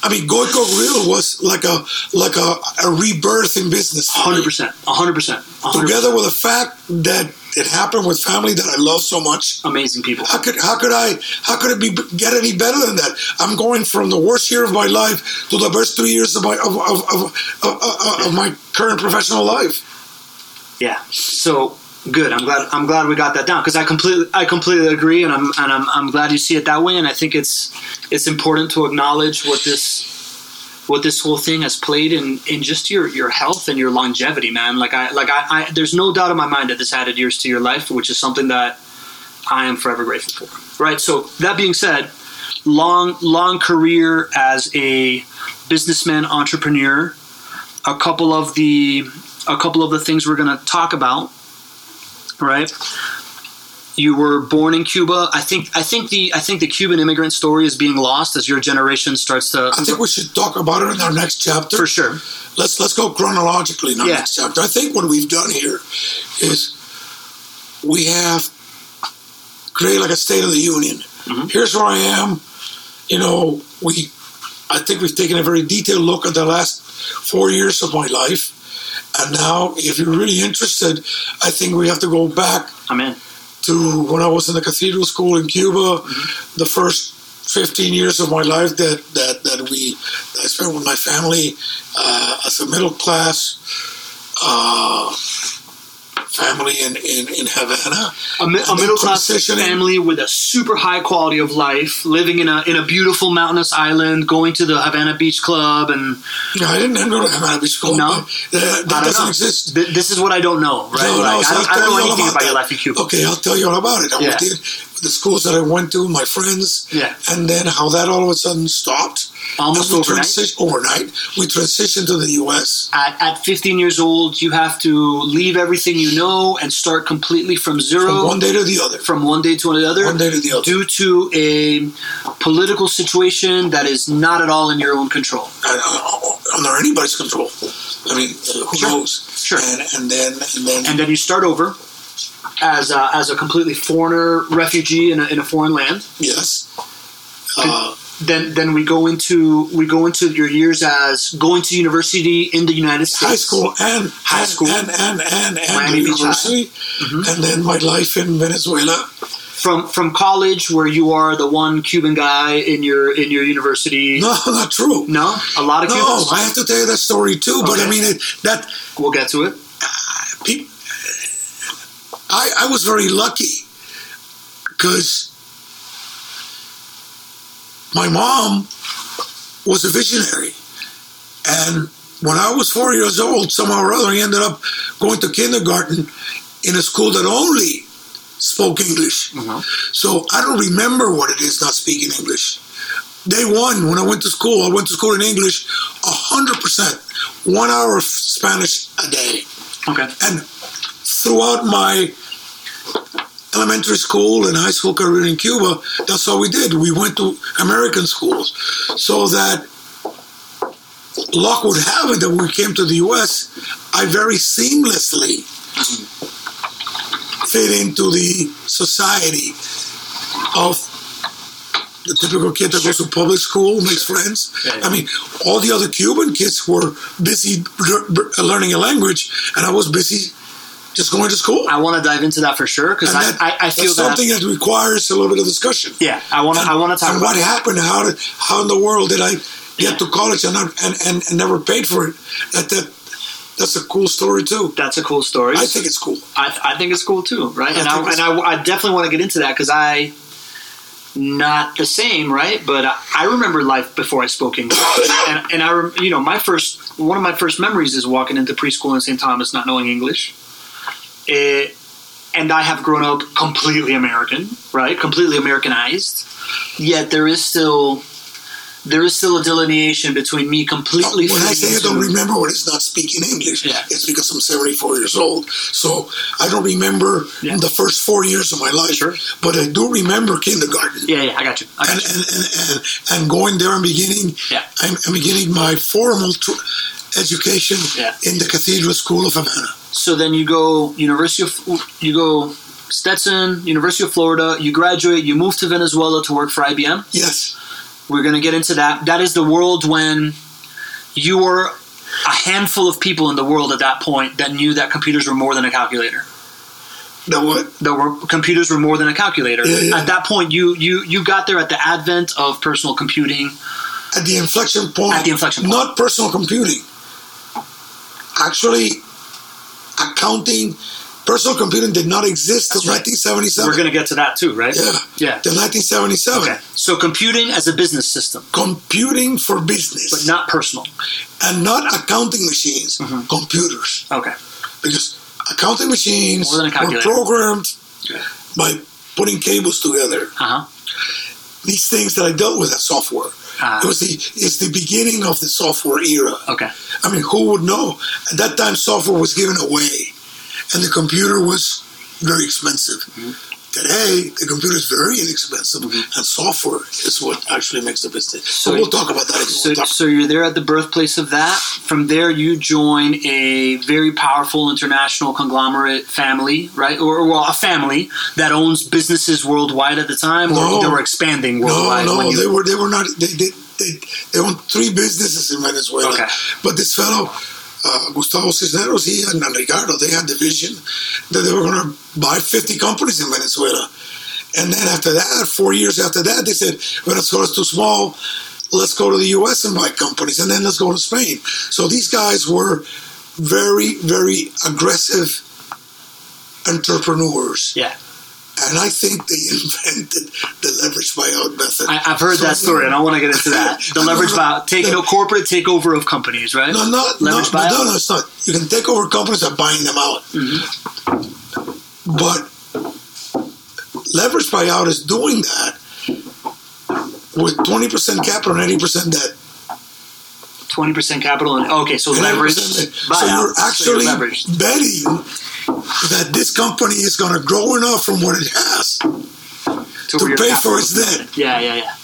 I mean, Goiko Grill was like a like a, a rebirth in business. 100. percent 100. percent Together with the fact that it happened with family that I love so much. amazing people. How could how could I how could it be get any better than that? I'm going from the worst year of my life to the best three years of my of of, of, of, of, of my current professional life. Yeah. So good. I'm glad. I'm glad we got that down because I completely, I completely agree, and I'm, and I'm, I'm glad you see it that way. And I think it's, it's important to acknowledge what this, what this whole thing has played in, in just your, your health and your longevity, man. Like I, like I, I, there's no doubt in my mind that this added years to your life, which is something that I am forever grateful for. Right. So that being said, long, long career as a businessman, entrepreneur. A couple of the a couple of the things we're going to talk about right you were born in cuba i think i think the i think the cuban immigrant story is being lost as your generation starts to I think we should talk about it in our next chapter. for sure Let's let's go chronologically in our Yeah. next chapter. I think what we've done here is we have created like a state of the union. Mhm. Here's where I am. You know, we I think we've taken a very detailed look at the last four years of my life. And now, if you're really interested, I think we have to go back I'm in. to when I was in the cathedral school in Cuba, the first 15 years of my life that, that, that we that I spent with my family uh, as a middle class uh, family in, in, in Havana. A, mi- a middle class family with a super high quality of life, living in a in a beautiful mountainous island, going to the Havana Beach Club, and No, I didn't go to Havana Beach Club. No? That, that doesn't know. exist. Th- this is what I don't know, right? No, no, Like, so I, don't, I don't know anything about about your life in Cuba. Okay, I'll tell you all about it. I Yeah. The schools that I went to, my friends, Yeah. and then how that all of a sudden stopped. Almost we overnight. transi- overnight. We transitioned to the U.S. At, at 15 years old, you have to leave everything you know and start completely from zero, from one day to the other. from one day to another, One day to the other. due to a political situation that is not at all in your own control. Uh, under anybody's control. I mean, uh, who Sure. knows? Sure. And, and then, and then, and then you start over as a, as a completely foreigner refugee in a, in a foreign land. yes. Uh, Then then we go into we go into your years as going to university in the United States. high school and High and, school. and and and, and Miami Beach Mm-hmm. university, and then my life in Venezuela. from from college where you are the one Cuban guy in your in your university. <laughs> No, not true. No? a lot of No, Cubans. I have to tell you that story too. But I mean, it, that We'll get to it. peop I I was very lucky because my mom was a visionary, and when I was four years old, somehow or other, I ended up going to kindergarten in a school that only spoke English. Mhm. So I don't remember what it is not speaking English. Day one, when I went to school, I went to school in English, hundred percent, one hour of Spanish a day. Okay. And throughout my elementary school and high school career in Cuba, that's all we did. We went to American schools so that luck would have it that when we came to the U.S., I very seamlessly fit into the society of the typical kid that goes to public school, makes friends. Yeah, yeah. I mean, all the other Cuban kids were busy learning a language, and I was busy just going to school. I want to dive into that for sure because I, I, I feel that's that. something that requires a little bit of discussion. Yeah, I want to. I want to talk And about what happened? How did, how in the world did I get to college and, not, and, and and never paid for it? That that that's a cool story too. That's a cool story. I think it's cool. I, I think it's cool too, right? I and I, and I, I definitely want to get into that because I, not the same, right? But I, I remember life before I spoke English, <coughs> and, and I, you know, my first one of my first memories is walking into preschool in St. Thomas, not knowing English. It, and I have grown up completely American, right? Completely Americanized. Yet there is still. There is still a delineation between me completely. When I say I don't remember what it's not speaking English, Yeah. it's because I'm 74 years old. So I don't remember Yeah. the first four years of my life. Sure. But I do remember kindergarten. yeah, yeah, I got you. I got And, you. and, and, and, and going there and beginning, Yeah. I'm, I'm beginning my formal t- education Yeah. in the Cathedral School of Havana. So then you go University of you go Stetson, University of Florida. You graduate. You move to Venezuela to work for IBM. Yes. We're going to get into that. That is the world when you were a handful of people in the world at that point that knew that computers were more than a calculator. That what? That were computers were more than a calculator. Yeah, yeah. At that point, you you you got there at the advent of personal computing. At the inflection point. At the inflection point. Not personal computing. Actually, accounting, personal computing did not exist till right. 1977. We're going to get to that too, right? yeah. Yeah. Till 1977. Okay. So computing as a business system, Computing for business. but not personal. and not accounting machines, Mhm. computers. Okay. Because accounting machines More than a were programmed Yeah. by putting cables together. Uh huh. These things that I dealt with as software. Ah. It was the it's the beginning of the software era. okay. I mean, who would know? At that time, software was given away, and the computer was very expensive. Mm-hmm. Today, the computer is very inexpensive, mm-hmm. and software is what actually makes the business. So, So- we'll talk about that. So, talk. so you're there at the birthplace of that. From there, you join a very powerful international conglomerate family, right? Or, well, a family that owns businesses worldwide at the time, or No. they were expanding No, worldwide. no, when you, they were they were not. They they they, they owned three businesses in Venezuela. Okay. But this fellow, uh, Gustavo Cisneros, he and Ricardo, they had the vision that they were going to buy 50 companies in Venezuela. And then after that, four years after that, they said Venezuela's too small. Let's go to the U.S. and buy companies, and then let's go to Spain. So these guys were very, very aggressive entrepreneurs. yeah, And I think they invented the leverage buyout method. I, I've heard that story, and I want to get into that. <laughs> The leverage buyout, take a corporate takeover of companies, right? No, not no, Leverage no, buyout? no, no, it's not. You can take over companies by buying them out. Mm-hmm. But leverage buyout is doing that with 20% capital and 80% debt. Twenty percent capital, and okay, so leverage 80% debt. buyout. So you're actually betting that this company is going to grow enough from what it has to, to pay for its debt. Yeah, yeah, yeah.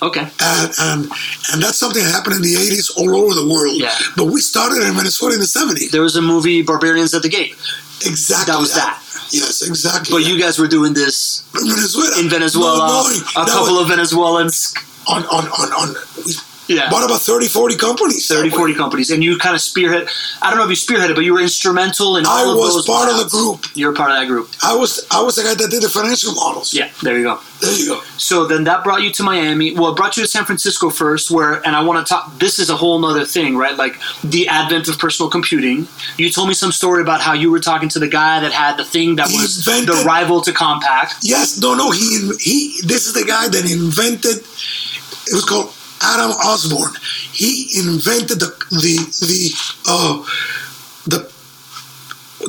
Okay. And, and and that's something that happened in the 80s all over the world. Yeah. But we started in Venezuela in the 70s. There was a movie, Barbarians at the Gate, Exactly. that was that. Yes, exactly. But that. you guys were doing this in Venezuela. in Venezuela. No, no, a that couple of Venezuelans, on on on on. Yeah, bought about 30, 40 companies. that 30, way. 40 companies, and you kind of spearhead. I don't know if you spearheaded, but you were instrumental in all I of was those. part of the group. You're part of that group. I was I was the guy that did the financial models. Yeah, there you go. There you go. So then that brought you to Miami. Well, it brought you to San Francisco first, where, and I want to talk, this is a whole nother thing, right? Like the advent of personal computing. You told me some story about how you were talking to the guy that had the thing that He was invented- the rival to Compaq. Yes, no, no. He he. This is the guy that invented. It was called Adam Osborne. He invented the the the uh, the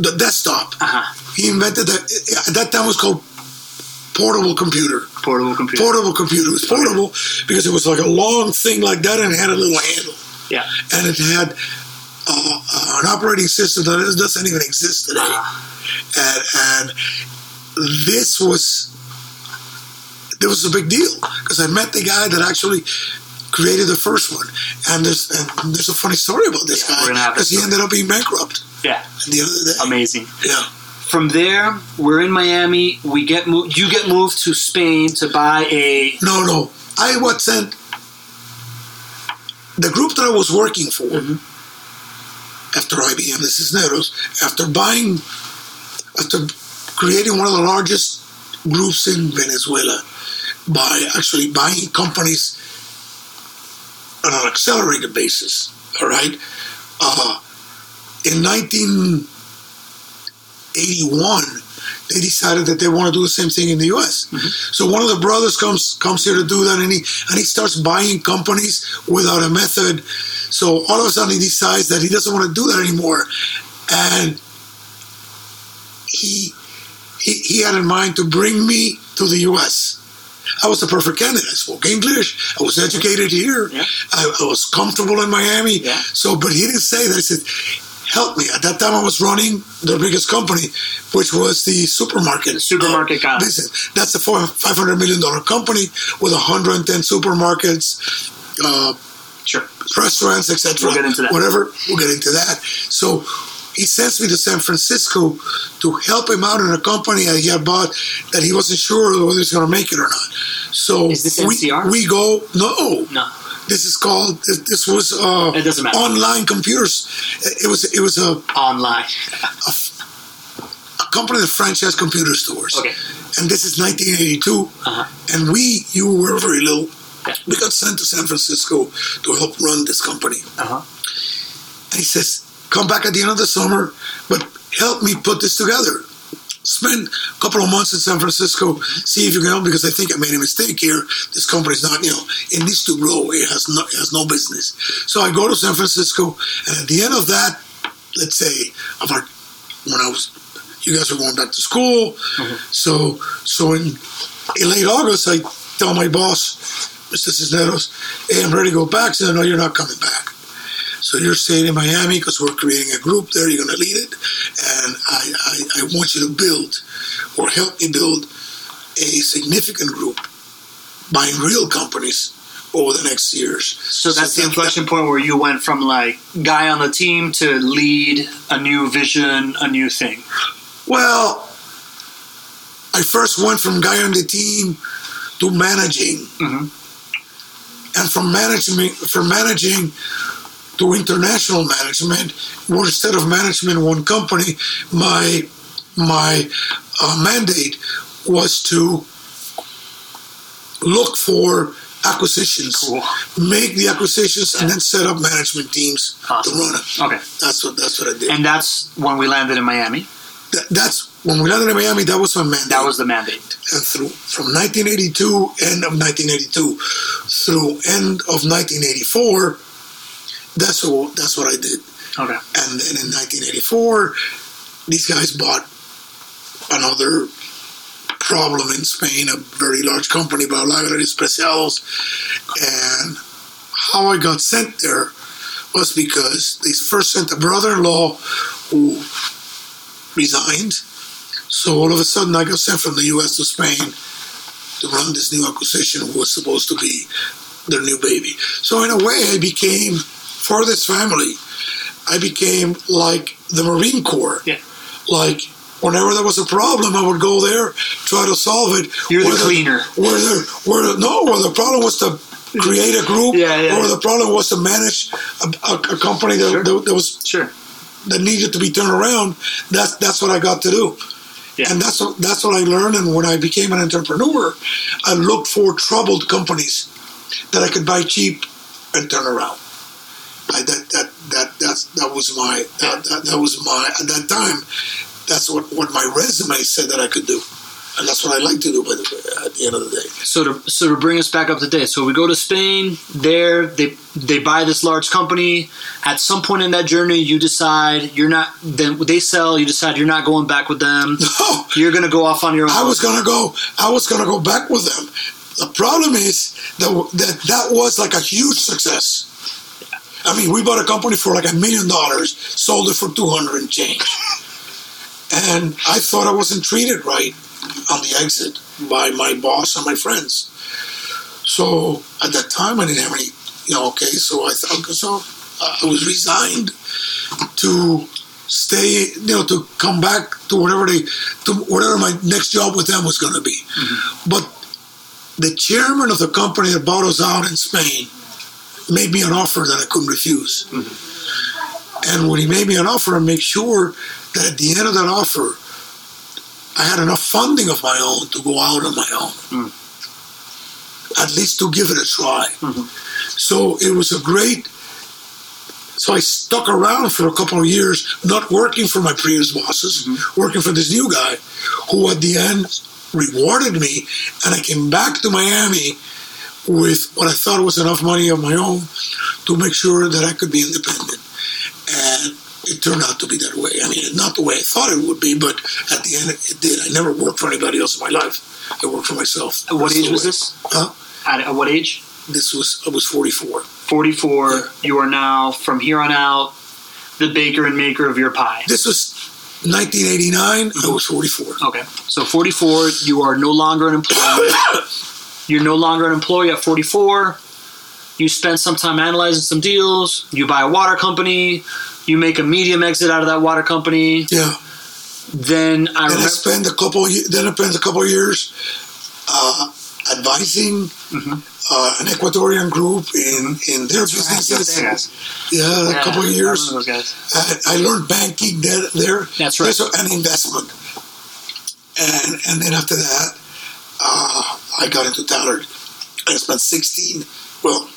the desktop. Uh-huh. He invented the at that time was called portable computer. Portable computer. Portable computer. It was portable because it was like a long thing like that and it had a little handle. Yeah. And it had uh, an operating system that doesn't even exist today. And, and this was this was a big deal because I met the guy that actually created the first one. And there's and there's a funny story about this Yeah, guy because he ended up being bankrupt Yeah. the other day. Amazing. Yeah. From there, we're in Miami. We get moved. You get moved to Spain to buy a. No, no. I was sent the group that I was working for Mhm. after IBM, the Cisneros, after buying, after creating one of the largest groups in Venezuela by actually buying companies on an accelerated basis. All right. Uh, in 1981, they decided that they want to do the same thing in the U.S. So one of the brothers comes comes here to do that, and he and he starts buying companies without a method. So all of a sudden, he decides that he doesn't want to do that anymore, and he he, he had in mind to bring me to the U.S. I was the perfect candidate. I spoke English. I was educated here. Yeah. I, I was comfortable in Miami. Yeah. So, but he didn't say that. He said, "Help me." At that time, I was running the biggest company, which was the supermarket. The supermarket guy. business. That's a four, five hundred million dollar company with hundred and ten supermarkets. Uh, Sure. restaurants, etc. We'll get into that. Whatever, we'll get into that. So he sends me to San Francisco to help him out in a company that he had bought that he wasn't sure whether he was going to make it or not. So Is this we, we go, no, No. this is called, this, this was uh, It doesn't matter. online computers. It was, it was a, Online. <laughs> a, a company that franchised computer stores. Okay. And this is 1982. Uh-huh. And we, you were very little. Yeah. We got sent to San Francisco to help run this company. Uh-huh. And he says, come back at the end of the summer, but help me put this together. Spend a couple of months in San Francisco, see if you can help because I think I made a mistake here. This company is not, you know, it needs to grow. It has no, it has no business. So I go to San Francisco, and at the end of that, let's say, of our, when I was, you guys were going back to school. Mm-hmm. So, so in, in late August, I tell my boss, Mr. Cisneros, hey, I'm ready to go back. So no, you're not coming back. So you're staying in Miami because we're creating a group there. You're going to lead it, and I, I, I want you to build or help me build a significant group buying real companies over the next years. So that's the that- inflection point where you went from like guy on the team to lead a new vision, a new thing. Well, I first went from guy on the team to managing, Mhm. and from management from managing to international management. Where instead of management one company, my my uh, mandate was to look for acquisitions, Cool. make the acquisitions, and then set up management teams Awesome. to run it. Okay. That's what that's what I did. And that's when we landed in Miami. That, that's when we landed in Miami. That was my mandate. That was the mandate. and through from 1982, end of 1982, through end of 1984. That's what that's what I did. Okay. And then in 1984, these guys bought another problem in Spain, a very large company, Galerías Preciados. And how I got sent there was because they first sent a brother-in-law who resigned. So all of a sudden, I got sent from the U.S. to Spain to run this new acquisition, who was supposed to be their new baby. So in a way, I became for this family. I became like the Marine Corps. Yeah. Like whenever there was a problem, I would go there, try to solve it. You're the Whether- cleaner. Whether, whether no, whether the problem was to create a group, Yeah, yeah. or the problem was to manage a, a, a company that, Sure. that, that was Sure. that needed to be turned around. That's that's what I got to do. Yeah. And that's what, that's what I learned. And when I became an entrepreneur, I looked for troubled companies that I could buy cheap and turn around. I, that that that that's that was my that, that, that was my at that time. That's what, what my resume said that I could do, and that's what I like to do. By the way, at the end of the day, So to so to bring us back up to date, so we go to Spain. There, they they buy this large company. At some point in that journey, you decide you're not. Then they sell. You decide you're not going back with them. <laughs> no, You're going to go off on your own. I was gonna go. I was gonna go back with them. The problem is that that that was like a huge success. I mean, we bought a company for like a million dollars, sold it for two hundred and change, and I thought I wasn't treated right on the exit by my boss and my friends. So at that time, I didn't have any. You know, okay. So I thought so. Uh, I was resigned to stay. You know, to come back to whatever they to whatever my next job with them was going to be. Mm-hmm. But the chairman of the company that bought us out in Spain made me an offer that I couldn't refuse. And when he made me an offer, I made sure that at the end of that offer, I had enough funding of my own to go out on my own. At least to give it a try. So it was a great. So I stuck around for a couple of years, not working for my previous bosses, working for this new guy, who at the end rewarded me, and I came back to Miami with what I thought was enough money of my own to make sure that I could be independent. And it turned out to be that way. I mean, not the way I thought it would be, but at the end it did. I never worked for anybody else in my life. I worked for myself. At what That's age was this? Huh? At, at what age? This was I was 44. 44. You are now, from here on out, the baker and maker of your pie. This was 1989. I mm-hmm. was 44. Okay. So 44, you are no longer an employee. <coughs> <coughs> You're no longer an employee at 44. You spend some time analyzing some deals. You buy a water company. You make a medium exit out of that water company. Yeah. Then I Then I remember. spent a couple. Then I spent a couple of years uh, advising Mhm. uh, an Ecuadorian group in in their businesses. guys. Yeah, a couple of years. remember those guys. I, I learned banking there. there. That's right. There's an investment, and and then after that, uh, I got into Tallard. I spent 16, well,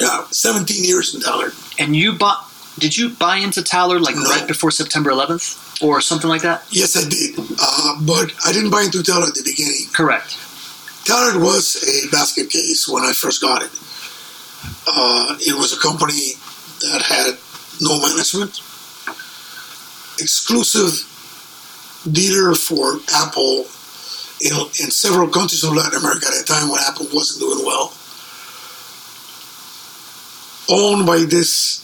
yeah, 17 years in Tallard. And you bought. Did you buy into Tallard like No. right before September 11th or something like that? Yes, I did, uh, but I didn't buy into Tallard at the beginning. Correct. Tallard was a basket case when I first got it. Uh, it was a company that had no management, exclusive dealer for Apple in, in several countries of Latin America at a time when Apple wasn't doing well. Owned by this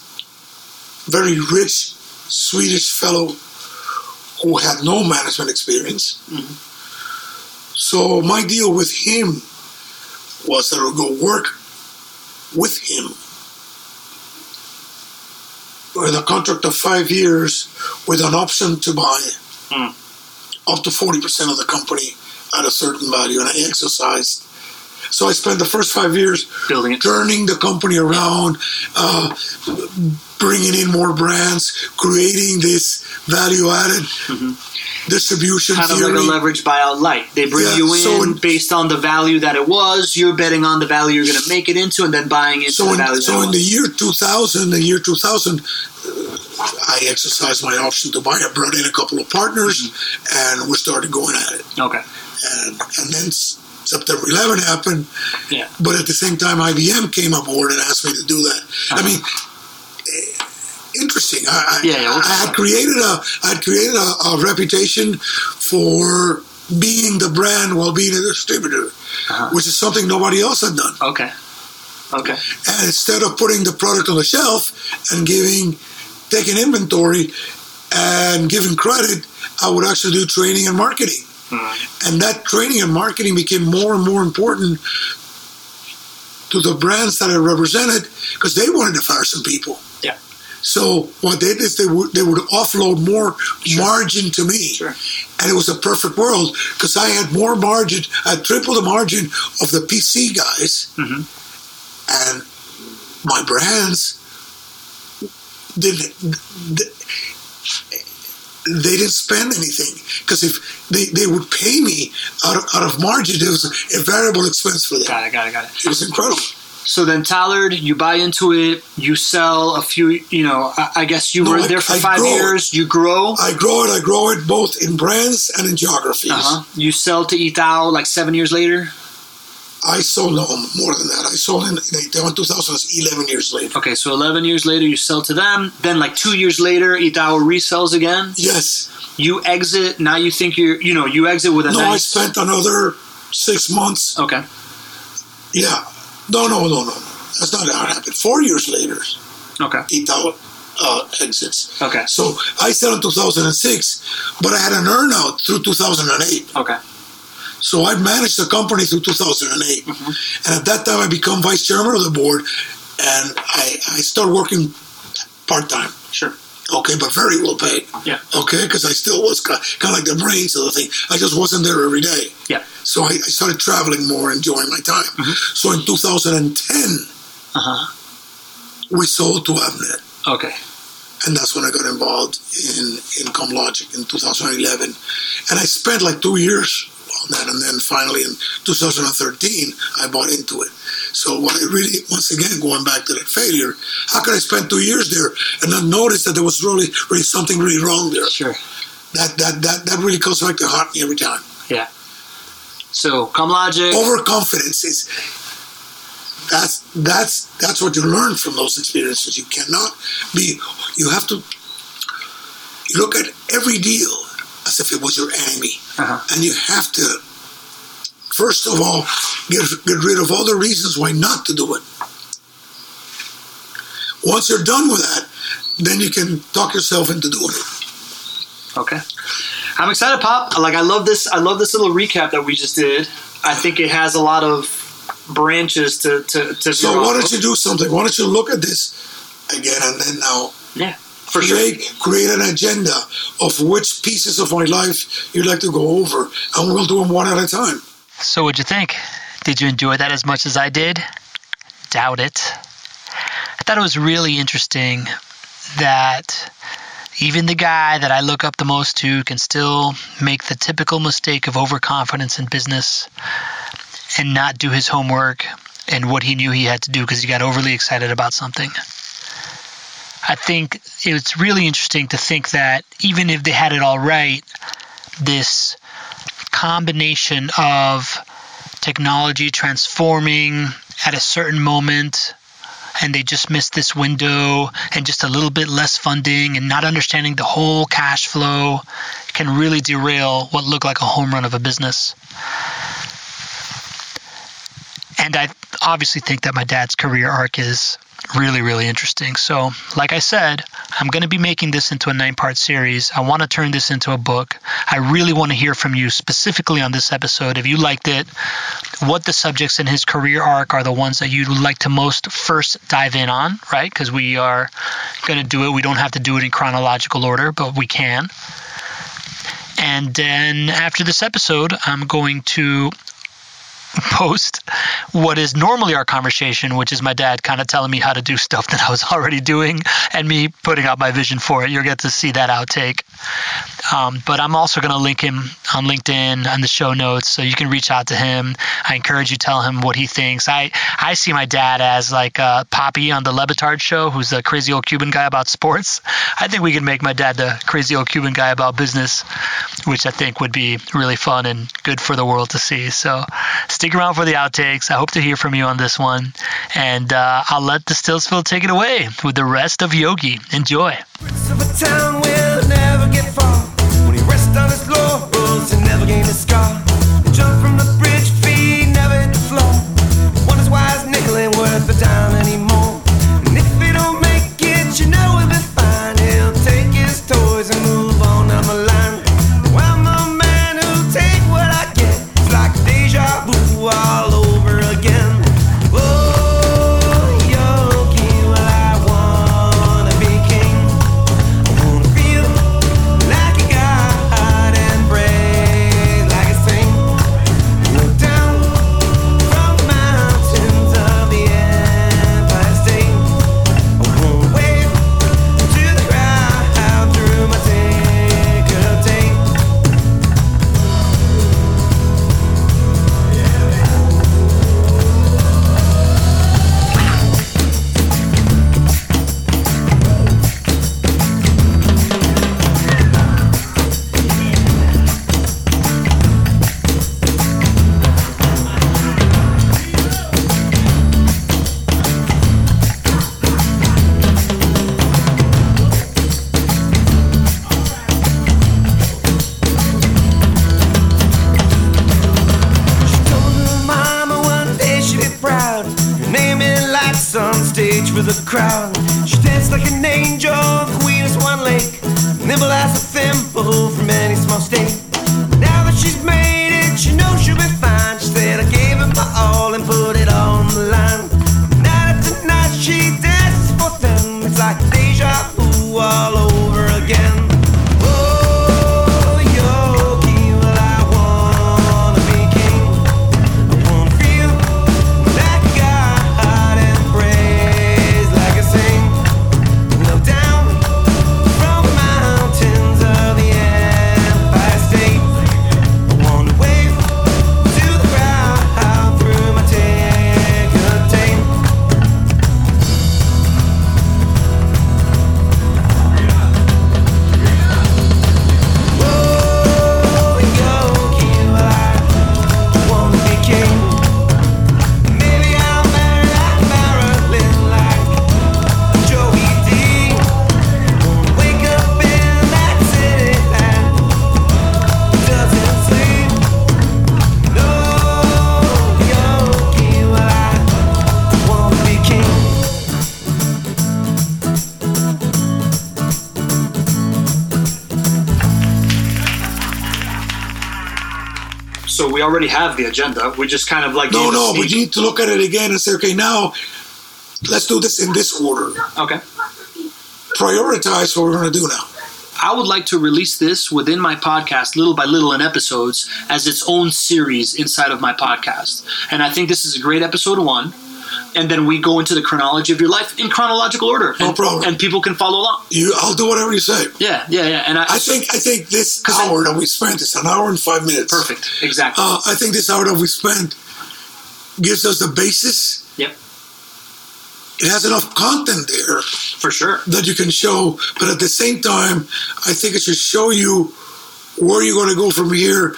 very rich Swedish fellow who had no management experience So my deal with him was that I would go work with him with a contract of five years with an option to buy Hmm. up to 40% of the company at a certain value. And I exercised. So I spent the first five years Building it. turning the company around, uh, bringing in more brands, creating this value added distribution Kind of theory. like a leverage buyout light. They bring Yeah, you in so in- based on the value that it was. You're betting on the value you're going to make it into, and then buying into so the in, value. so that in the year 2000, the year 2000, uh, I exercised my option to buy. I brought in a couple of partners, Mm-hmm. and we started going at it. okay. And and then September 11 happened. Yeah. But at the same time, IBM came aboard and asked me to do that. I Uh-huh. mean, eh, interesting. I, I, Yeah, yeah, I had created a I had created a, a reputation for being the brand while being a distributor, Uh-huh. which is something nobody else had done. Okay. Okay. And instead of putting the product on the shelf and giving, taking inventory and giving credit, I would actually do training and marketing. And that training and marketing became more and more important to the brands that I represented because they wanted to fire some people. Yeah. So what they did is they would they would offload more margin to me, Sure. and it was a perfect world because I had more margin. I triple the margin of the PC guys, Mhm. and my brands didn't. They didn't spend anything because if they, they would pay me out of, out of margin, it was a variable expense for them. Got it. Got it. Got it. It was incredible. So then Tallard, you buy into it, you sell a few, you know, I, I guess you No, were I- there for I five grow it. years, you grow. I grow it. I grow it both in brands and in geographies. Uh-huh. You sell to Itaú like seven years later. I sold no more than that. I sold in, in 2000, 11 years later. Okay, so 11 years later, you sell to them. Then, like two years later, Itaú resells again. Yes. You exit. Now you think you're, you know, you exit with a No, I spent another six months. Okay. Yeah. No, no, no, no. no. That's not how it happened. Four years later, Okay. Itaú uh, exits. Okay. So I sold in 2006, but I had an earnout through 2008. Okay. So I managed the company through 2008. And at that time, I become vice chairman of the board, and I, I started working part time. Sure. Okay, but very well paid. Yeah. Okay, because I still was kind of like the brains of the thing. I just wasn't there every day. Yeah. So I, I started traveling more, enjoying my time. So in 2010, Uh huh. we sold to Avnet. Okay. And that's when I got involved in, in ComLogic in 2011. And I spent like two years on that. And then finally in 2013, I bought into it. So what I really, once again, going back to that failure, how could I spend two years there and not notice that there was really, really something really wrong there? Sure. That, that, that, that really comes back to haunt me every time. Yeah. So, ComLogic. Overconfidence is, that's, that's, that's what you learn from those experiences. You cannot be, you have to look at every deal as if it was your enemy. Uh-huh. And you have to, first of all, get, get rid of all the reasons why not to do it. Once you're done with that, then you can talk yourself into doing it. Okay. I'm excited, Pop. Like I love this. I love this little recap that we just did. I think it has a lot of branches to to to. So why don't you do something? Why don't you look at this again and then now Yeah, for sure. create create an agenda of which pieces of my life you'd like to go over, and we'll do them one at a time. So, what'd you think? Did you enjoy that as much as I did? Doubt it. I thought it was really interesting that even the guy that I look up the most to can still make the typical mistake of overconfidence in business and not do his homework and what he knew he had to do because he got overly excited about something. I think it's really interesting to think that even if they had it all right, this combination of technology transforming at a certain moment and they just missed this window and just a little bit less funding and not understanding the whole cash flow can really derail what looked like a home run of a business. And I obviously think that my dad's career arc is really, really interesting. So, like I said, I'm going to be making this into a nine part series. I want to turn this into a book. I really want to hear from you specifically on this episode. If you liked it, what the subjects in his career arc are the ones that you'd like to most first dive in on, right? Because we are going to do it. We don't have to do it in chronological order, but we can. And then after this episode, I'm going to <laughs> post what is normally our conversation, which is my dad kind of telling me how to do stuff that I was already doing and me putting out my vision for it. You'll get to see that outtake. Um, but I'm also going to link him on LinkedIn and the show notes so you can reach out to him. I encourage you tell him what he thinks. I, I see my dad as like uh, Papi on the Le Batard show, who's the crazy old Cuban guy about sports. I think we can make my dad the crazy old Cuban guy about business, which I think would be really fun and good for the world to see. So stick around for the outtakes. I hope to hear from you on this one. And uh, I'll let the Stillsville take it away with the rest of Yogi. Enjoy. Jump from the bridge, feet never. Wonders why his nickel ain't worth a dime already have the agenda. We just kind of like No, no, you need to look at it again and say, okay, now let's do this in this order. okay. Prioritize what we're going to do now. I would like to release this within my podcast, little by little, in episodes as its own series inside of my podcast. And I think this is a great episode one. And then we go into the chronology of your life in chronological order. No and, problem. And people can follow along. You, I'll do whatever you say. Yeah, yeah, yeah. And I, I think I think this 'Cause I- hour that we spent is an hour and five minutes. perfect. Exactly. Uh, I think this hour that we spent gives us the basis. Yep. It has enough content there For sure. that you can show, but at the same time, I think it should show you where you're going to go from here.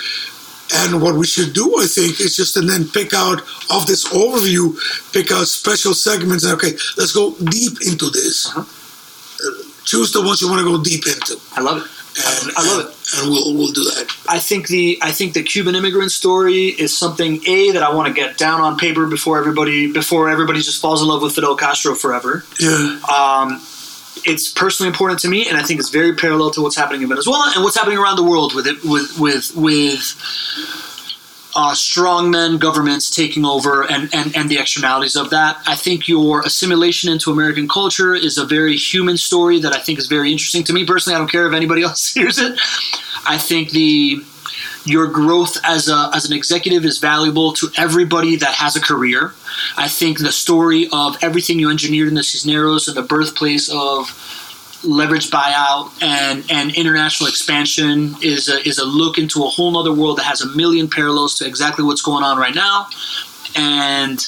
And what we should do, I think, is just and then pick out of this overview, pick out special segments. And okay, let's go deep into this. Uh-huh. Uh, choose the ones you want to go deep into. I love it. and I love and, and we'll we'll do that. I think the I think the Cuban immigrant story is something a that I want to get down on paper before everybody before everybody just falls in love with Fidel Castro forever. Yeah, Um, it's personally important to me, and I think it's very parallel to what's happening in Venezuela and what's happening around the world with it with with with uh, strongmen governments taking over and, and, and the externalities of that. I think your assimilation into American culture is a very human story that I think is very interesting to me personally. I don't care if anybody <laughs> else hears it. I think the your growth as a as an executive is valuable to everybody that has a career. I think the story of everything you engineered in the Cisneros and the birthplace of leverage buyout and, and international expansion is a, is a look into a whole other world that has a million parallels to exactly what's going on right now. And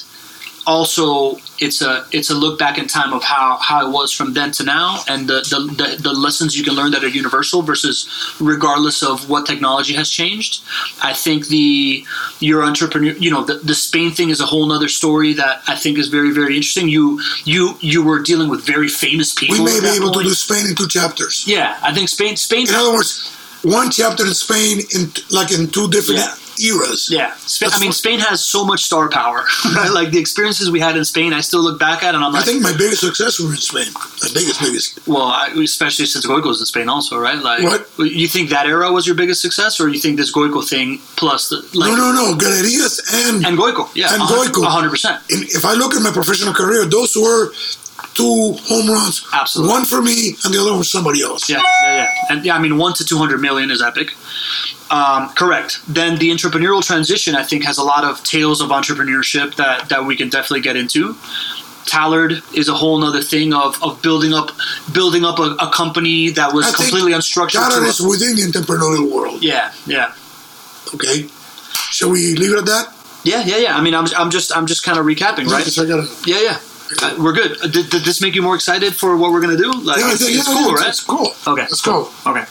also it's a it's a look back in time of how, how it was from then to now and the, the, the, the lessons you can learn that are universal versus regardless of what technology has changed. I think the your entrepreneur you know the, the Spain thing is a whole other story that I think is very, very interesting. You you you were dealing with very famous people. we may be able to do Spain in two chapters. Yeah, I think Spain Spain In other words, one chapter in Spain in like in two different eras. Yeah, Spain, I mean, Spain has so much star power. <laughs> Right? Like the experiences we had in Spain, I still look back at, and I'm I like, think my biggest success was in Spain. My biggest, biggest. well, I, especially since Goiko's in Spain, also, right? Like, What? you think that era was your biggest success, or you think this Goiko thing plus the like no, no, no. Galerías and, and Goiko? Yeah, And a hun- Goiko. hundred percent. if I look at my professional career, those were two home runs. Absolutely. One for me and the other one for somebody else. Yeah, yeah, yeah. And yeah, I mean, one to 200 million is epic. Um, correct. Then the entrepreneurial transition, I think, has a lot of tales of entrepreneurship that, that we can definitely get into. Tallard is a whole nother thing of, of building up building up a, a company that was I completely unstructured. To is within the entrepreneurial world. yeah, yeah, Okay. Shall we leave it at that? yeah, yeah, yeah. I mean, I'm, I'm just I'm just kind of recapping, right? I gotta. Yeah, yeah. Uh, we're good. Uh, did, did this make you more excited for what we're gonna do? Like, Yeah, it's, think- it's yeah, cool, it's, right? It's cool. Okay. Let's go. Okay.